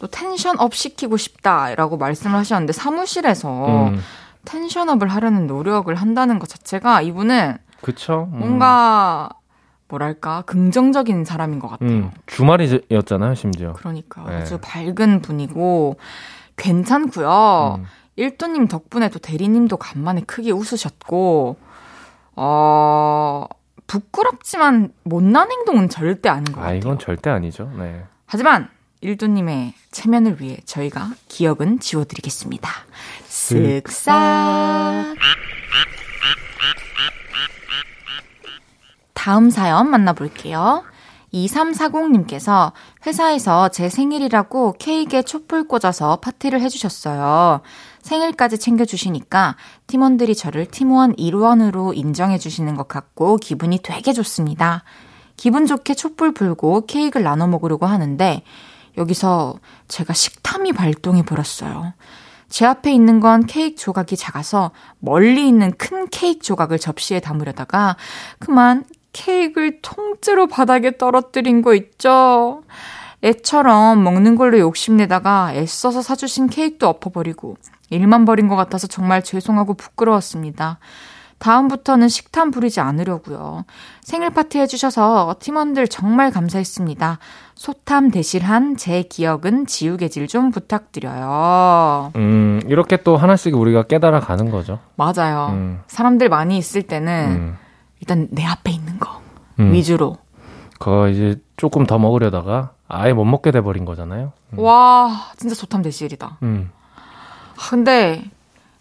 또 tension up 시키고 싶다라고 말씀을 하셨는데 사무실에서 음. tension up을 하려는 노력을 한다는 것 자체가 이분은 그쵸. 음. 뭔가 뭐랄까 긍정적인 사람인 것 같아요. 음, 주말이었잖아요, 심지어. 그러니까 네. 아주 밝은 분이고 괜찮고요. 음. 일도님 덕분에 또 대리님도 간만에 크게 웃으셨고 어 부끄럽지만 못난 행동은 절대 아닌 것 같아요. 아 이건 절대 아니죠. 네. 하지만 일도님의 체면을 위해 저희가 기억은 지워드리겠습니다. 쓱싹. 다음 사연 만나볼게요. 2340님께서 회사에서 제 생일이라고 케이크에 촛불 꽂아서 파티를 해주셨어요. 생일까지 챙겨주시니까 팀원들이 저를 팀원 일원으로 인정해주시는 것 같고 기분이 되게 좋습니다. 기분 좋게 촛불 불고 케이크를 나눠 먹으려고 하는데 여기서 제가 식탐이 발동해 버렸어요. 제 앞에 있는 건 케이크 조각이 작아서 멀리 있는 큰 케이크 조각을 접시에 담으려다가 그만 케이크를 통째로 바닥에 떨어뜨린 거 있죠? 애처럼 먹는 걸로 욕심내다가 애써서 사주신 케이크도 엎어버리고 일만 버린 것 같아서 정말 죄송하고 부끄러웠습니다. 다음부터는 식탐 부리지 않으려고요. 생일 파티 해주셔서 팀원들 정말 감사했습니다. 소탐 대실한 제 기억은 지우개 질 좀 부탁드려요. 음, 이렇게 또 하나씩 우리가 깨달아 가는 거죠. 맞아요. 음. 사람들 많이 있을 때는 음. 일단 내 앞에 있는 거 음. 위주로. 그거 이제 조금 더 먹으려다가 아예 못 먹게 돼버린 거잖아요. 음. 와, 진짜 소탐 대실이다. 음. 근데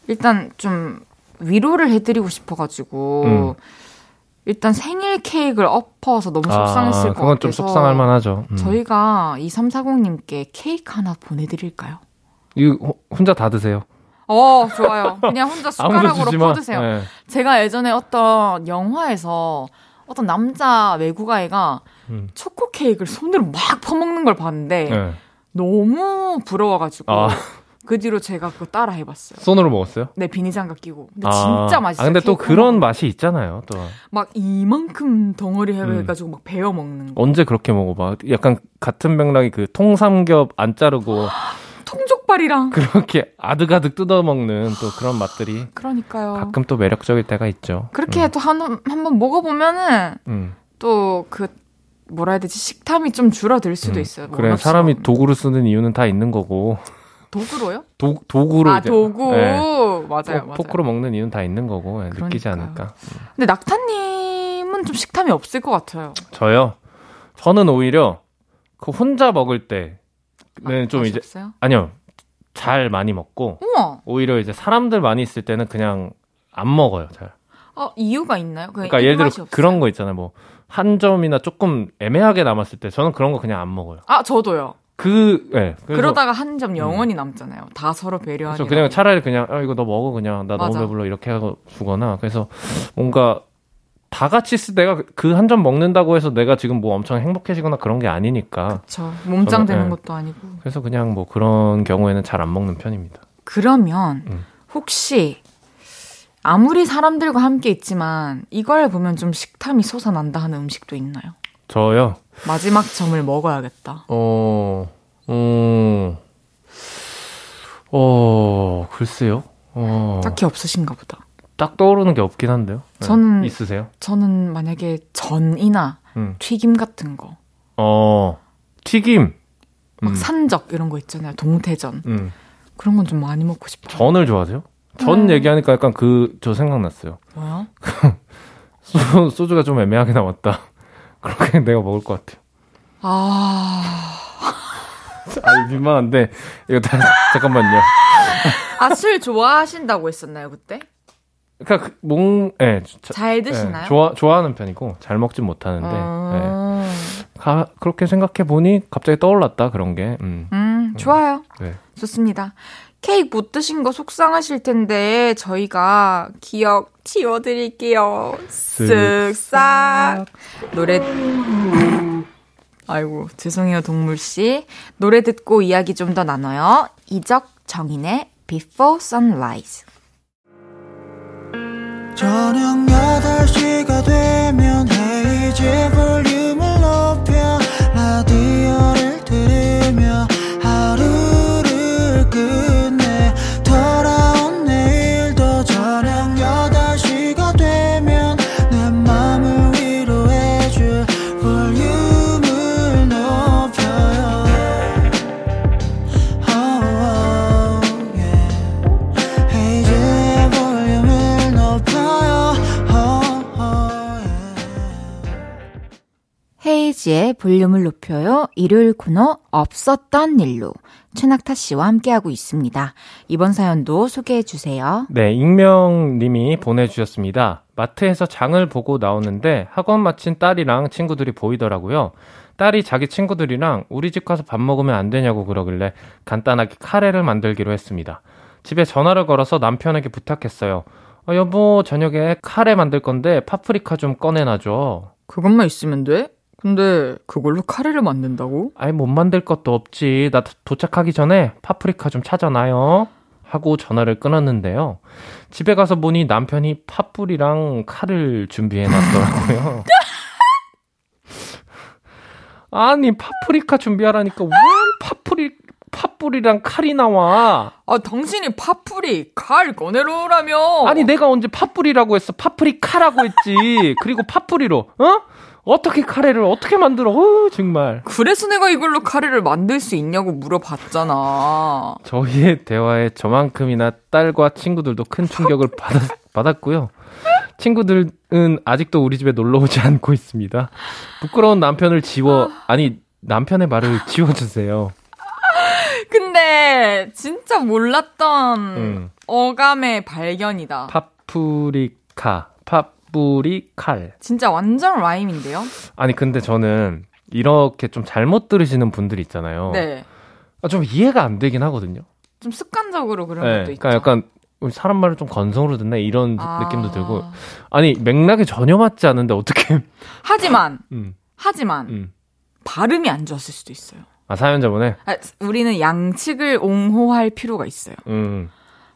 일단 좀 위로를 해드리고 싶어가지고 음. 일단 생일 케이크를 엎어서 너무 아, 속상했을 아, 것 같아서 좀 속상할 만하죠. 음. 저희가 2340님께 케이크 하나 보내드릴까요? 이거 혼자 다 드세요. 어, 좋아요. 그냥 혼자 숟가락으로 퍼드세요. 네. 제가 예전에 어떤 영화에서 어떤 남자 외국아이가 음. 초코 케이크를 손으로 막 퍼먹는 걸 봤는데 네. 너무 부러워가지고 아. 그 뒤로 제가 그거 따라 해봤어요. 손으로 먹었어요? 네, 비닐장갑 끼고. 근데 아, 진짜 맛있어요. 아, 근데 또 그런 맛이 있잖아요, 또. 막 이만큼 덩어리 해가지고 음. 막 베어 먹는 거. 언제 그렇게 먹어봐? 약간 같은 맥락이 그 통삼겹 안 자르고. 통족발이랑. 그렇게 아득아득 뜯어먹는 또 그런 맛들이. 그러니까요. 가끔 또 매력적일 때가 있죠. 그렇게 음. 또 한, 한 번 먹어보면은 음. 또그 뭐라 해야 되지 식탐이 좀 줄어들 수도 음. 있어요. 그래 사람이 도구를 쓰는 이유는 다 있는 거고. 도구로요? 도, 도구로 아, 도구. 네. 맞아요, 포, 맞아요. 포크로 먹는 이유는 다 있는 거고 네, 느끼지 않을까. 근데 낙타님은 좀 식탐이 없을 것 같아요. 저요? 저는 오히려 그 혼자 먹을 때는 아, 좀 이제 없어요? 아니요. 잘 많이 먹고 우와. 오히려 이제 사람들 많이 있을 때는 그냥 안 먹어요, 잘. 어, 이유가 있나요? 그러니까 예를 들어 그런 거 있잖아요. 뭐 한 점이나 조금 애매하게 남았을 때 저는 그런 거 그냥 안 먹어요. 아, 저도요. 그, 예. 네, 그러다가 한 점 영원히 음. 남잖아요. 다 서로 배려하니. 그냥 차라리 그냥, 아, 이거 너 먹어, 그냥. 나 맞아. 너무 배불러. 이렇게 하고 주거나. 그래서 뭔가 다 같이 쓰, 내가 그 한 점 먹는다고 해서 내가 지금 뭐 엄청 행복해지거나 그런 게 아니니까. 그쵸. 몸짱 되는 네. 것도 아니고. 그래서 그냥 뭐 그런 경우에는 잘 안 먹는 편입니다. 그러면 음. 혹시 아무리 사람들과 함께 있지만 이걸 보면 좀 식탐이 솟아난다 하는 음식도 있나요? 저요? 마지막 점을 먹어야겠다. 어, 어, 어, 글쎄요. 어. 딱히 없으신가 보다. 딱 떠오르는 게 없긴 한데요. 네. 저는 있으세요? 저는 만약에 전이나 음. 튀김 같은 거. 어, 튀김. 막 음. 산적 이런 거 있잖아요. 동태전. 음. 그런 건 좀 많이 먹고 싶어요. 전을 좋아하세요? 전 네. 얘기하니까 약간 그 저 생각났어요. 뭐요? 소주, 가 좀 애매하게 나왔다. 그렇게 내가 먹을 것 같아요. 아. 아, 민망한데, 이거 다, 잠깐만요. 아, 술 좋아하신다고 했었나요, 그때? 그니까, 그, 몽, 예. 네, 잘 드시나요? 네, 좋아, 좋아하는 편이고, 잘 먹진 못하는데, 어... 네. 가, 그렇게 생각해보니, 갑자기 떠올랐다, 그런 게. 음, 음 좋아요. 네. 좋습니다. 케이크 못 드신 거 속상하실 텐데 저희가 기억 지워드릴게요. 쓱싹 노래 아이고 죄송해요 동물 씨 노래 듣고 이야기 좀 더 나눠요. 이적 정인의 Before Sunrise. 저녁 8시가 되면 볼륨을 높여요. 일요일 코너 없었던 일로 최낙타 씨와 함께하고 있습니다. 이번 사연도 소개해 주세요. 네, 익명님이 보내주셨습니다. 마트에서 장을 보고 나오는데 학원 마친 딸이랑 친구들이 보이더라고요. 딸이 자기 친구들이랑 우리 집 가서 밥 먹으면 안 되냐고 그러길래 간단하게 카레를 만들기로 했습니다. 집에 전화를 걸어서 남편에게 부탁했어요. 어, 여보, 저녁에 카레 만들 건데 파프리카 좀 꺼내놔줘. 그것만 있으면 돼? 근데 그걸로 카레를 만든다고? 아예 못 만들 것도 없지. 나 도착하기 전에 파프리카 좀 찾아놔요. 하고 전화를 끊었는데요. 집에 가서 보니 남편이 파뿌리랑 칼을 준비해 놨더라고요. 아니, 파프리카 준비하라니까 왜 파프리, 파뿌리랑 칼이 나와? 아, 당신이 파뿌리 칼 꺼내놓으라며. 아니, 내가 언제 파뿌리라고 했어? 파프리카라고 했지. 그리고 팥불이로, 어? 어떻게 카레를 어떻게 만들어? 어, 정말. 그래서 내가 이걸로 카레를 만들 수 있냐고 물어봤잖아. 저희의 대화에 저만큼이나 딸과 친구들도 큰 충격을 받았, 받았고요. 친구들은 아직도 우리 집에 놀러 오지 않고 있습니다. 부끄러운 남편을 지워, 아니, 남편의 말을 지워주세요. 근데, 진짜 몰랐던 음. 어감의 발견이다. 파프리카, 팝 뿌리 칼. 진짜 완전 라임인데요? 아니, 근데 저는 이렇게 좀 잘못 들으시는 분들 있잖아요. 네. 아, 좀 이해가 안 되긴 하거든요. 좀 습관적으로 그런 네, 것도 그러니까 있죠. 그러니까 약간 사람 말을 좀 건성으로 듣네 이런 아... 느낌도 들고 아니 맥락에 전혀 맞지 않은데 어떻게 하지만 음. 하지만 음. 발음이 안 좋았을 수도 있어요. 아 사연자분의 아, 우리는 양측을 옹호할 필요가 있어요. 음.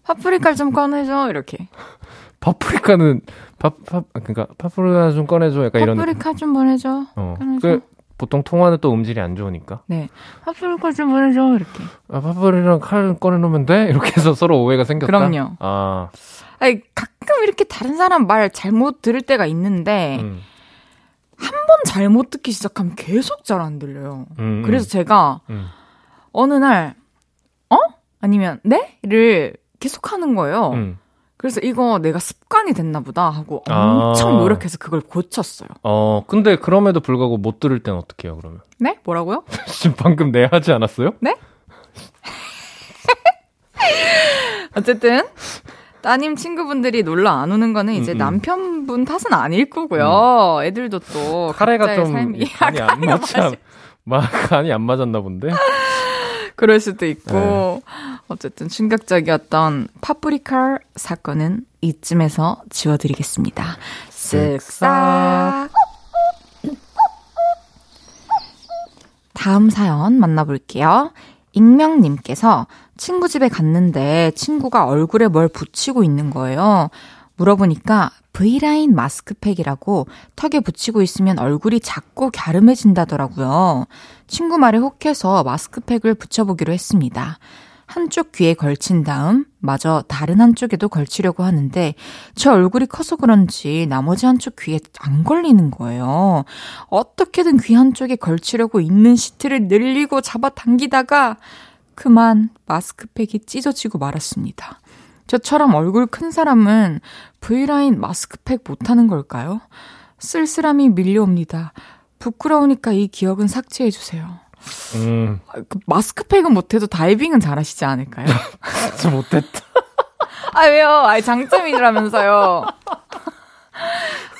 파프리카를 좀 꺼내줘 이렇게. 파프리카는 파, 파 그러니까 파프리카 좀 꺼내줘 약간 이런. 파프리카 좀 보내줘. 어. 그, 보통 통화는 또 음질이 안 좋으니까. 네. 파프리카 좀 보내줘 이렇게. 아 파뿌리랑 칼 꺼내놓으면 돼? 이렇게 해서 서로 오해가 생겼다. 그럼요. 아. 아니 가끔 이렇게 다른 사람 말 잘못 들을 때가 있는데 음. 한번 잘못 듣기 시작하면 계속 잘 안 들려요. 음, 음, 그래서 제가 음. 어느 날 어? 아니면 네?를 계속 하는 거예요. 음. 그래서 이거 내가 습관이 됐나 보다 하고 엄청 아. 노력해서 그걸 고쳤어요. 어, 근데 그럼에도 불구하고 못 들을 땐 어떻게 해요, 그러면? 네? 뭐라고요? 지금 방금 네 하지 않았어요? 네? 어쨌든 따님 친구분들이 놀러 안 오는 거는 이제 음, 음. 남편분 탓은 아닐 거고요. 음. 애들도 또 카레가 좀 삶이 간이 안 맞지 간이 안 맞았나 본데. 그럴 수도 있고 네. 어쨌든 충격적이었던 파프리카 사건은 이쯤에서 지워드리겠습니다. 쓱싹. 다음 사연 만나볼게요. 익명님께서 친구 집에 갔는데 친구가 얼굴에 뭘 붙이고 있는 거예요. 물어보니까 V라인 마스크팩이라고 턱에 붙이고 있으면 얼굴이 작고 갸름해진다더라고요. 친구 말에 혹해서 마스크팩을 붙여보기로 했습니다. 한쪽 귀에 걸친 다음 마저 다른 한쪽에도 걸치려고 하는데 제 얼굴이 커서 그런지 나머지 한쪽 귀에 안 걸리는 거예요. 어떻게든 귀 한쪽에 걸치려고 있는 시트를 늘리고 잡아당기다가 그만 마스크팩이 찢어지고 말았습니다. 저처럼 얼굴 큰 사람은 V라인 마스크팩 못하는 걸까요? 쓸쓸함이 밀려옵니다. 부끄러우니까 이 기억은 삭제해주세요. 음. 그 마스크팩은 못해도 다이빙은 잘하시지 않을까요? 진짜 못했다. 아, 왜요? 아, 장점이라면서요.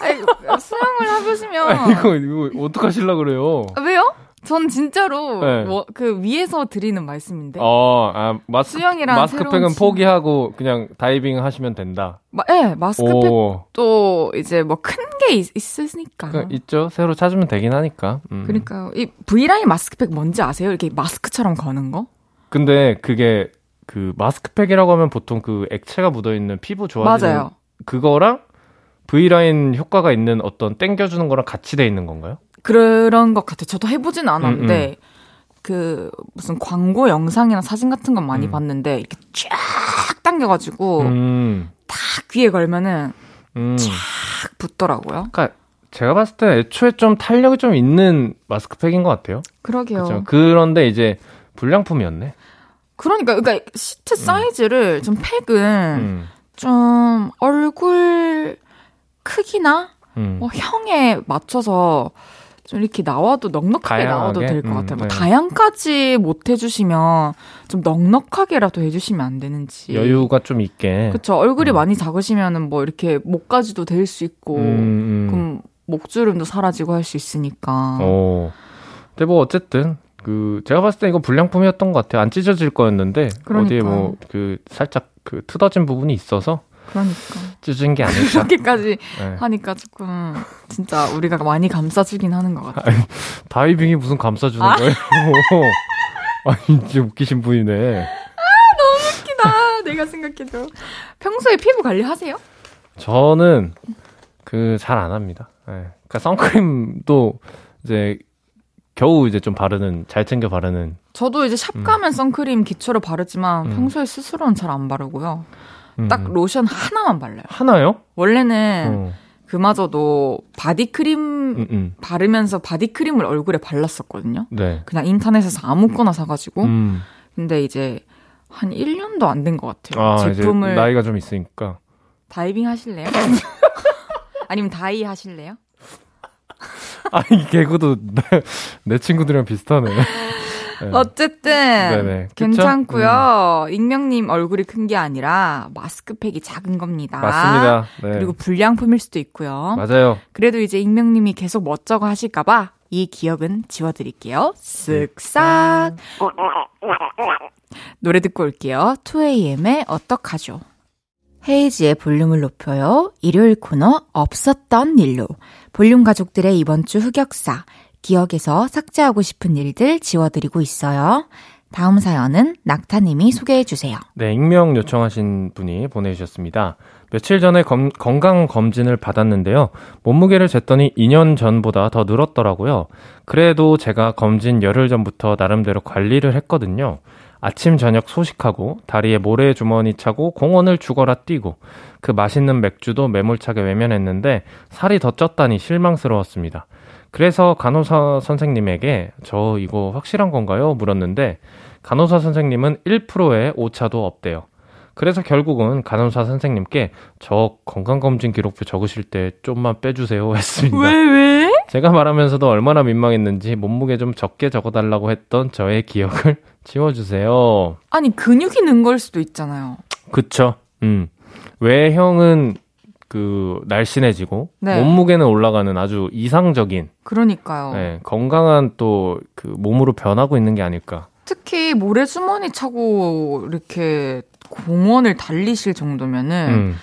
아니, 수영을 해보시면. 아, 이거, 이거, 어떡하실라 그래요? 아, 왜요? 전 진짜로 네. 뭐, 그 위에서 드리는 말씀인데. 어, 아, 마스, 수영이랑 마스크팩은 포기하고 그냥 다이빙 하시면 된다. 마, 네, 마스크팩도 이제 뭐 큰 게 있으니까. 그, 있죠. 새로 찾으면 되긴 하니까. 음. 그러니까 이 V라인 마스크팩 뭔지 아세요? 이렇게 마스크처럼 거는 거? 근데 그게 그 마스크팩이라고 하면 보통 그 액체가 묻어 있는 피부 좋아지는 맞아요. 그거랑 V라인 효과가 있는 어떤 땡겨주는 거랑 같이 돼 있는 건가요? 그런 것 같아요. 저도 해보진 않았는데, 음, 음. 그, 무슨 광고 영상이나 사진 같은 건 많이 음. 봤는데, 이렇게 쫙 당겨가지고, 음. 딱 귀에 걸면은, 음. 쫙 붙더라고요. 그러니까 제가 봤을 때 애초에 좀 탄력이 좀 있는 마스크팩인 것 같아요. 그러게요. 그쵸? 그런데 이제 불량품이었네. 그러니까, 그러니까 시트 음. 사이즈를 좀 팩은 좀 얼굴 크기나 뭐 형에 맞춰서 좀 이렇게 나와도 넉넉하게 다양하게? 나와도 될것 음, 같아요. 뭐 네. 다양까지 못 해주시면 좀 넉넉하게라도 해주시면 안 되는지. 여유가 좀 있게. 그쵸. 얼굴이 음. 많이 작으시면은 뭐 이렇게 목까지도 될 수 있고, 음, 음, 그럼 목주름도 사라지고 할 수 있으니까. 어. 근데 뭐 어쨌든 그 제가 봤을 때 이거 불량품이었던 것 같아요. 안 찢어질 거였는데 그러니까. 어디에 뭐 그 살짝 그 틀어진 부분이 있어서 그러니까. 찢은 게 아닐까. 이렇게까지 네. 하니까 조금 진짜 우리가 많이 감싸주긴 하는 것 같아요. 아니, 다이빙이 무슨 감싸주는 아? 거예요? 아니, 진짜 웃기신 분이네. 아, 너무 웃기다. 내가 생각해도. 평소에 피부 관리 하세요? 저는 그 잘 안 합니다. 네. 그러니까 선크림도 이제 겨우 이제 좀 바르는 잘 챙겨 바르는. 저도 이제 샵 가면 음. 선크림 기초로 바르지만 음. 평소에 스스로는 잘 안 바르고요. 음. 딱 로션 하나만 발라요. 하나요? 원래는 어. 그마저도 바디크림 음, 음. 바르면서 바디크림을 얼굴에 발랐었거든요. 네. 그냥 인터넷에서 아무거나 사가지고. 음. 근데 이제 한 1년도 안 된 것 같아요. 아, 제품을 나이가 좀 있으니까. 다이빙 하실래요? 아니면 die 하실래요? 아, 이 개그도 내, 내 친구들이랑 비슷하네. 네. 어쨌든 네네. 괜찮고요. 음. 익명님 얼굴이 큰 게 아니라 마스크팩이 작은 겁니다. 맞습니다. 네. 그리고 불량품일 수도 있고요. 맞아요. 그래도 이제 익명님이 계속 멋쩍어 하실까봐 이 기억은 지워드릴게요. 쓱싹. 노래 듣고 올게요. 2AM의 어떡하죠? 헤이지의 볼륨을 높여요. 일요일 코너 없었던 일로. 볼륨 가족들의 이번 주 흑역사. 기억에서 삭제하고 싶은 일들 지워드리고 있어요. 다음 사연은 낙타님이 소개해 주세요. 네, 익명 요청하신 분이 보내주셨습니다. 며칠 전에 검, 건강 검진을 받았는데요. 몸무게를 쟀더니 2년 전보다 더 늘었더라고요. 그래도 제가 검진 열흘 전부터 나름대로 관리를 했거든요. 아침 저녁 소식하고 다리에 모래 주머니 차고 공원을 죽어라 뛰고 그 맛있는 맥주도 매몰차게 외면했는데 살이 더 쪘다니 실망스러웠습니다. 그래서 간호사 선생님에게 저 이거 확실한 건가요? 물었는데 간호사 선생님은 1%의 오차도 없대요. 그래서 결국은 간호사 선생님께 저 건강검진 기록표 적으실 때 좀만 빼주세요 했습니다. 왜, 왜? 제가 말하면서도 얼마나 민망했는지 몸무게 좀 적게 적어달라고 했던 저의 기억을 지워주세요. 아니, 근육이 는 걸 수도 있잖아요. 그쵸. 음. 외형은 그 날씬해지고 네. 몸무게는 올라가는 아주 이상적인 그러니까요. 네, 건강한 또 그 몸으로 변하고 있는 게 아닐까. 특히 모래 주머니 차고 이렇게 공원을 달리실 정도면은 음.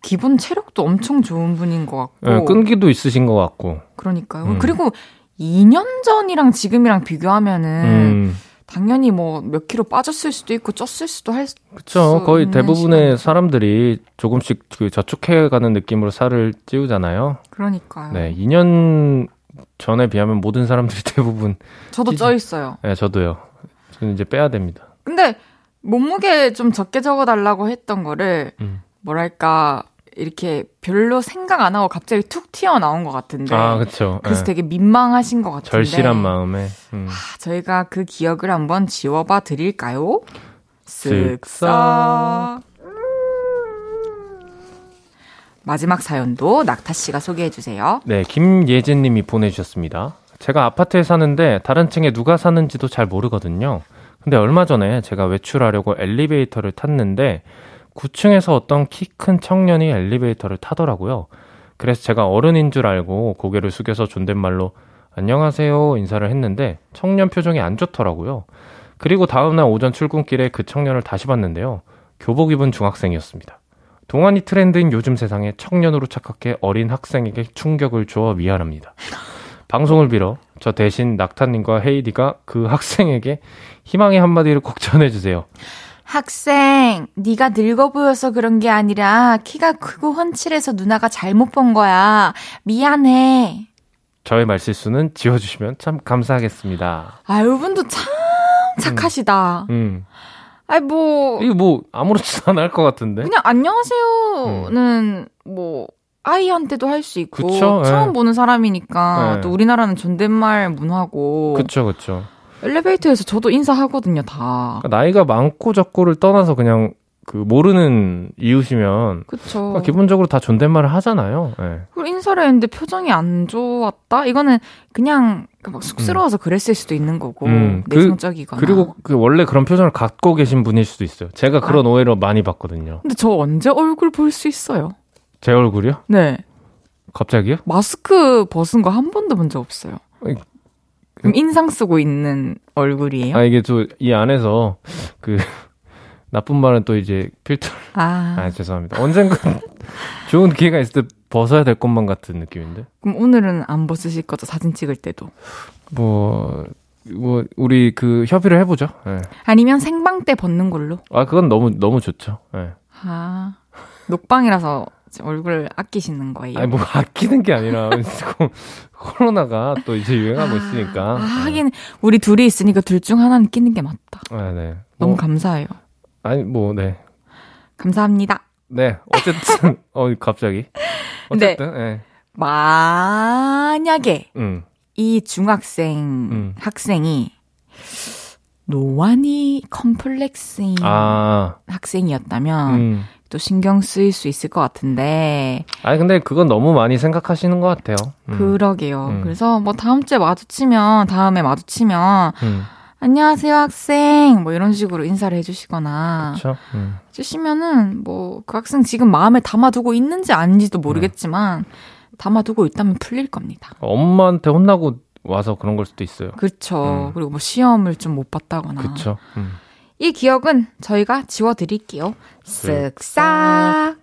기본 체력도 엄청 좋은 분인 것 같고 네, 끈기도 있으신 것 같고. 그러니까요. 음. 그리고 2년 전이랑 지금이랑 비교하면은 음. 당연히 뭐 몇 킬로 빠졌을 수도 있고 쪘을 수도 할 그렇죠. 거의 대부분의 시간이죠. 사람들이 조금씩 그 저축해 가는 느낌으로 살을 찌우잖아요. 그러니까요. 네, 2년 전에 비하면 모든 사람들이 대부분 저도 찌... 쪄 있어요. 네, 저도요. 저는 이제 빼야 됩니다. 근데 몸무게 좀 적게 적어 달라고 했던 거를 음. 뭐랄까 이렇게 별로 생각 안 하고 갑자기 툭 튀어나온 것 같은데. 아, 그쵸. 그래서 네. 되게 민망하신 것 같은데. 절실한 마음에. 음. 아, 저희가 그 기억을 한번 지워봐 드릴까요? 쓱싹. 마지막 사연도 낙타 씨가 소개해 주세요. 네, 김예진 님이 보내주셨습니다. 제가 아파트에 사는데 다른 층에 누가 사는지도 잘 모르거든요. 근데 얼마 전에 제가 외출하려고 엘리베이터를 탔는데 9층에서 어떤 키 큰 청년이 엘리베이터를 타더라고요. 그래서 제가 어른인 줄 알고 고개를 숙여서 존댓말로 안녕하세요 인사를 했는데 청년 표정이 안 좋더라고요. 그리고 다음날 오전 출근길에 그 청년을 다시 봤는데요. 교복 입은 중학생이었습니다. 동안이 트렌드인 요즘 세상에 청년으로 착각해 어린 학생에게 충격을 주어 미안합니다. 방송을 빌어 저 대신 낙타님과 헤이디가 그 학생에게 희망의 한마디를 꼭 전해주세요. 학생, 네가 늙어 보여서 그런 게 아니라 키가 크고 훤칠해서 누나가 잘못 본 거야. 미안해. 저의 말실수는 지워주시면 참 감사하겠습니다. 아, 여러분도 참 착하시다. 음. 음. 아이, 뭐. 이거 뭐, 아무렇지도 않을 것 같은데. 그냥 안녕하세요는 음. 뭐, 아이한테도 할 수 있고. 그쵸? 처음 네. 보는 사람이니까. 네. 또 우리나라는 존댓말 문화고. 그쵸, 그쵸. 엘리베이터에서 저도 인사하거든요, 다. 그러니까 나이가 많고 적고를 떠나서 그냥 그 모르는 이웃이면 그쵸. 그러니까 기본적으로 다 존댓말을 하잖아요. 네. 그리고 인사를 했는데 표정이 안 좋았다? 이거는 그냥 막 쑥스러워서 음. 그랬을 수도 있는 거고 음. 그 내성적이거나. 그, 리고그 원래 그런 표정을 갖고 계신 분일 수도 있어요. 제가 그런 아. 오해를 많이 받거든요. 근데 저 언제 얼굴 볼 수 있어요? 제 얼굴이요? 네. 갑자기요? 마스크 벗은 거 한 번도 본 적 없어요. 그럼 인상 쓰고 있는 얼굴이에요? 아, 이게 또 이 안에서 그 나쁜 말은 또 이제 필터. 아. 아, 죄송합니다. 언젠가 좋은 기회가 있을 때 벗어야 될 것만 같은 느낌인데. 그럼 오늘은 안 벗으실 거죠? 사진 찍을 때도. 뭐, 뭐, 우리 그 협의를 해보죠. 네. 아니면 생방 때 벗는 걸로? 아, 그건 너무, 너무 좋죠. 네. 아. 녹방이라서 얼굴 아끼시는 거예요? 아니, 뭐 아끼는 게 아니라 코로나가 또 이제 유행하고 아, 있으니까. 아, 하긴 우리 둘이 있으니까 둘 중 하나는 끼는 게 맞다. 네, 네. 너무 뭐, 감사해요. 아니, 뭐, 네. 감사합니다. 네, 어쨌든, 어, 갑자기. 어쨌든, 네. 만약에, 음. 이 중학생, 음. 학생이, 노안이 컴플렉스인 아. 학생이었다면, 음. 또 신경 쓰일 수 있을 것 같은데. 아니, 근데 그건 너무 많이 생각하시는 것 같아요. 음. 그러게요. 음. 그래서 뭐 다음 주에 마주치면, 다음에 마주치면, 음. 안녕하세요, 학생. 뭐 이런 식으로 인사를 해주시거나. 그쵸? 음. 해주시면은, 뭐, 그 학생 지금 마음에 담아두고 있는지 아닌지도 모르겠지만, 음. 담아두고 있다면 풀릴 겁니다. 엄마한테 혼나고 와서 그런 걸 수도 있어요. 그렇죠. 음. 그리고 뭐 시험을 좀 못 봤다거나. 그렇죠. 이 기억은 저희가 지워드릴게요. 쓱싹.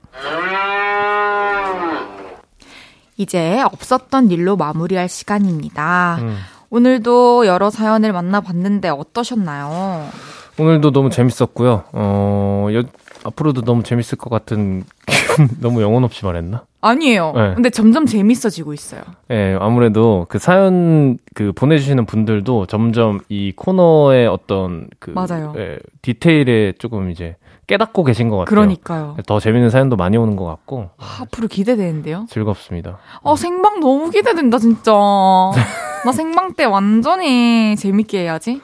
이제 없었던 일로 마무리할 시간입니다. 음. 오늘도 여러 사연을 만나봤는데 어떠셨나요? 오늘도 너무 재밌었고요. 어, 여, 앞으로도 너무 재밌을 것 같은 너무 영혼 없이 말했나? 아니에요. 네. 근데 점점 재밌어지고 있어요. 네, 아무래도 그 사연 그 보내주시는 분들도 점점 이 코너의 어떤 그 맞아요. 예, 디테일에 조금 이제 깨닫고 계신 것 같아요. 그러니까요. 더 재밌는 사연도 많이 오는 것 같고. 아, 앞으로 기대되는데요? 즐겁습니다. 아, 생방 너무 기대된다, 진짜. 나 생방 때 완전히 재밌게 해야지.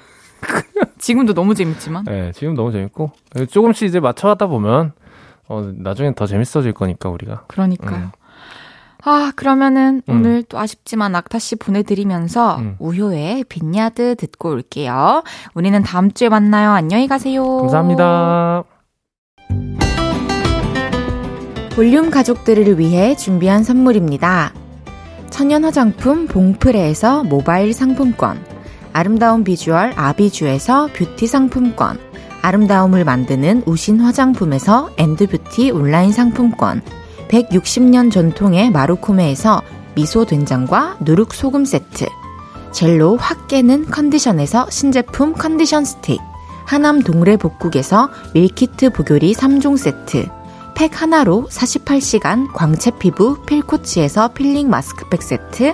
지금도 너무 재밌지만. 네, 지금 너무 재밌고. 조금씩 이제 맞춰가다 보면 어, 나중엔 더 재밌어질 거니까, 우리가. 그러니까요. 음. 아, 그러면은 음. 오늘 또 아쉽지만 낙타 씨 보내드리면서 음. 우효의 빈야드 듣고 올게요. 우리는 다음 주에 만나요. 안녕히 가세요. 감사합니다. 볼륨 가족들을 위해 준비한 선물입니다. 천연 화장품 봉프레에서 모바일 상품권, 아름다운 비주얼 아비주에서 뷰티 상품권, 아름다움을 만드는 우신 화장품에서 엔드뷰티 온라인 상품권, 160년 전통의 마루코메에서 미소 된장과 누룩 소금 세트, 젤로 확 깨는 컨디션에서 신제품 컨디션 스틱, 하남 동래 복국에서 밀키트 보교리 3종 세트, 팩 하나로 48시간 광채 피부 필코치에서 필링 마스크팩 세트,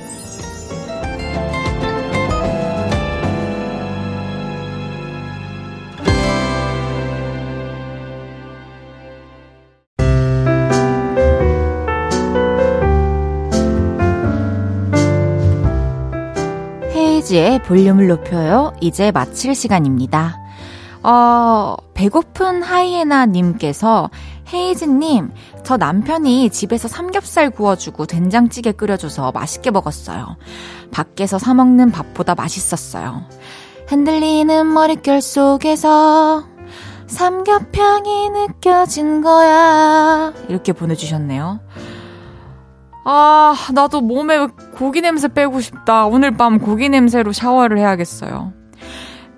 홈페이지에 볼륨을 높여요. 이제 마칠 시간입니다. 어, 배고픈 하이에나님께서 헤이즈님, 저 남편이 집에서 삼겹살 구워주고 된장찌개 끓여줘서 맛있게 먹었어요. 밖에서 사먹는 밥보다 맛있었어요. 흔들리는 머릿결 속에서 삼겹향이 느껴진 거야. 이렇게 보내주셨네요. 아, 나도 몸에 고기 냄새 빼고 싶다. 오늘 밤 고기 냄새로 샤워를 해야겠어요.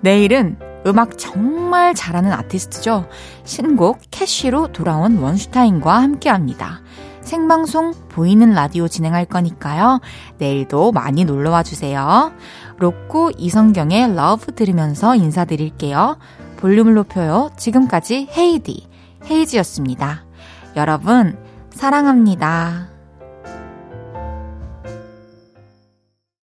내일은 음악 정말 잘하는 아티스트죠. 신곡 Cash로 돌아온 원슈타인과 함께 합니다. 생방송 보이는 라디오 진행할 거니까요. 내일도 많이 놀러 와 주세요. 로꼬 이성경의 Love 들으면서 인사드릴게요. 볼륨을 높여요. 지금까지 헤이디, 헤이지였습니다. 여러분, 사랑합니다.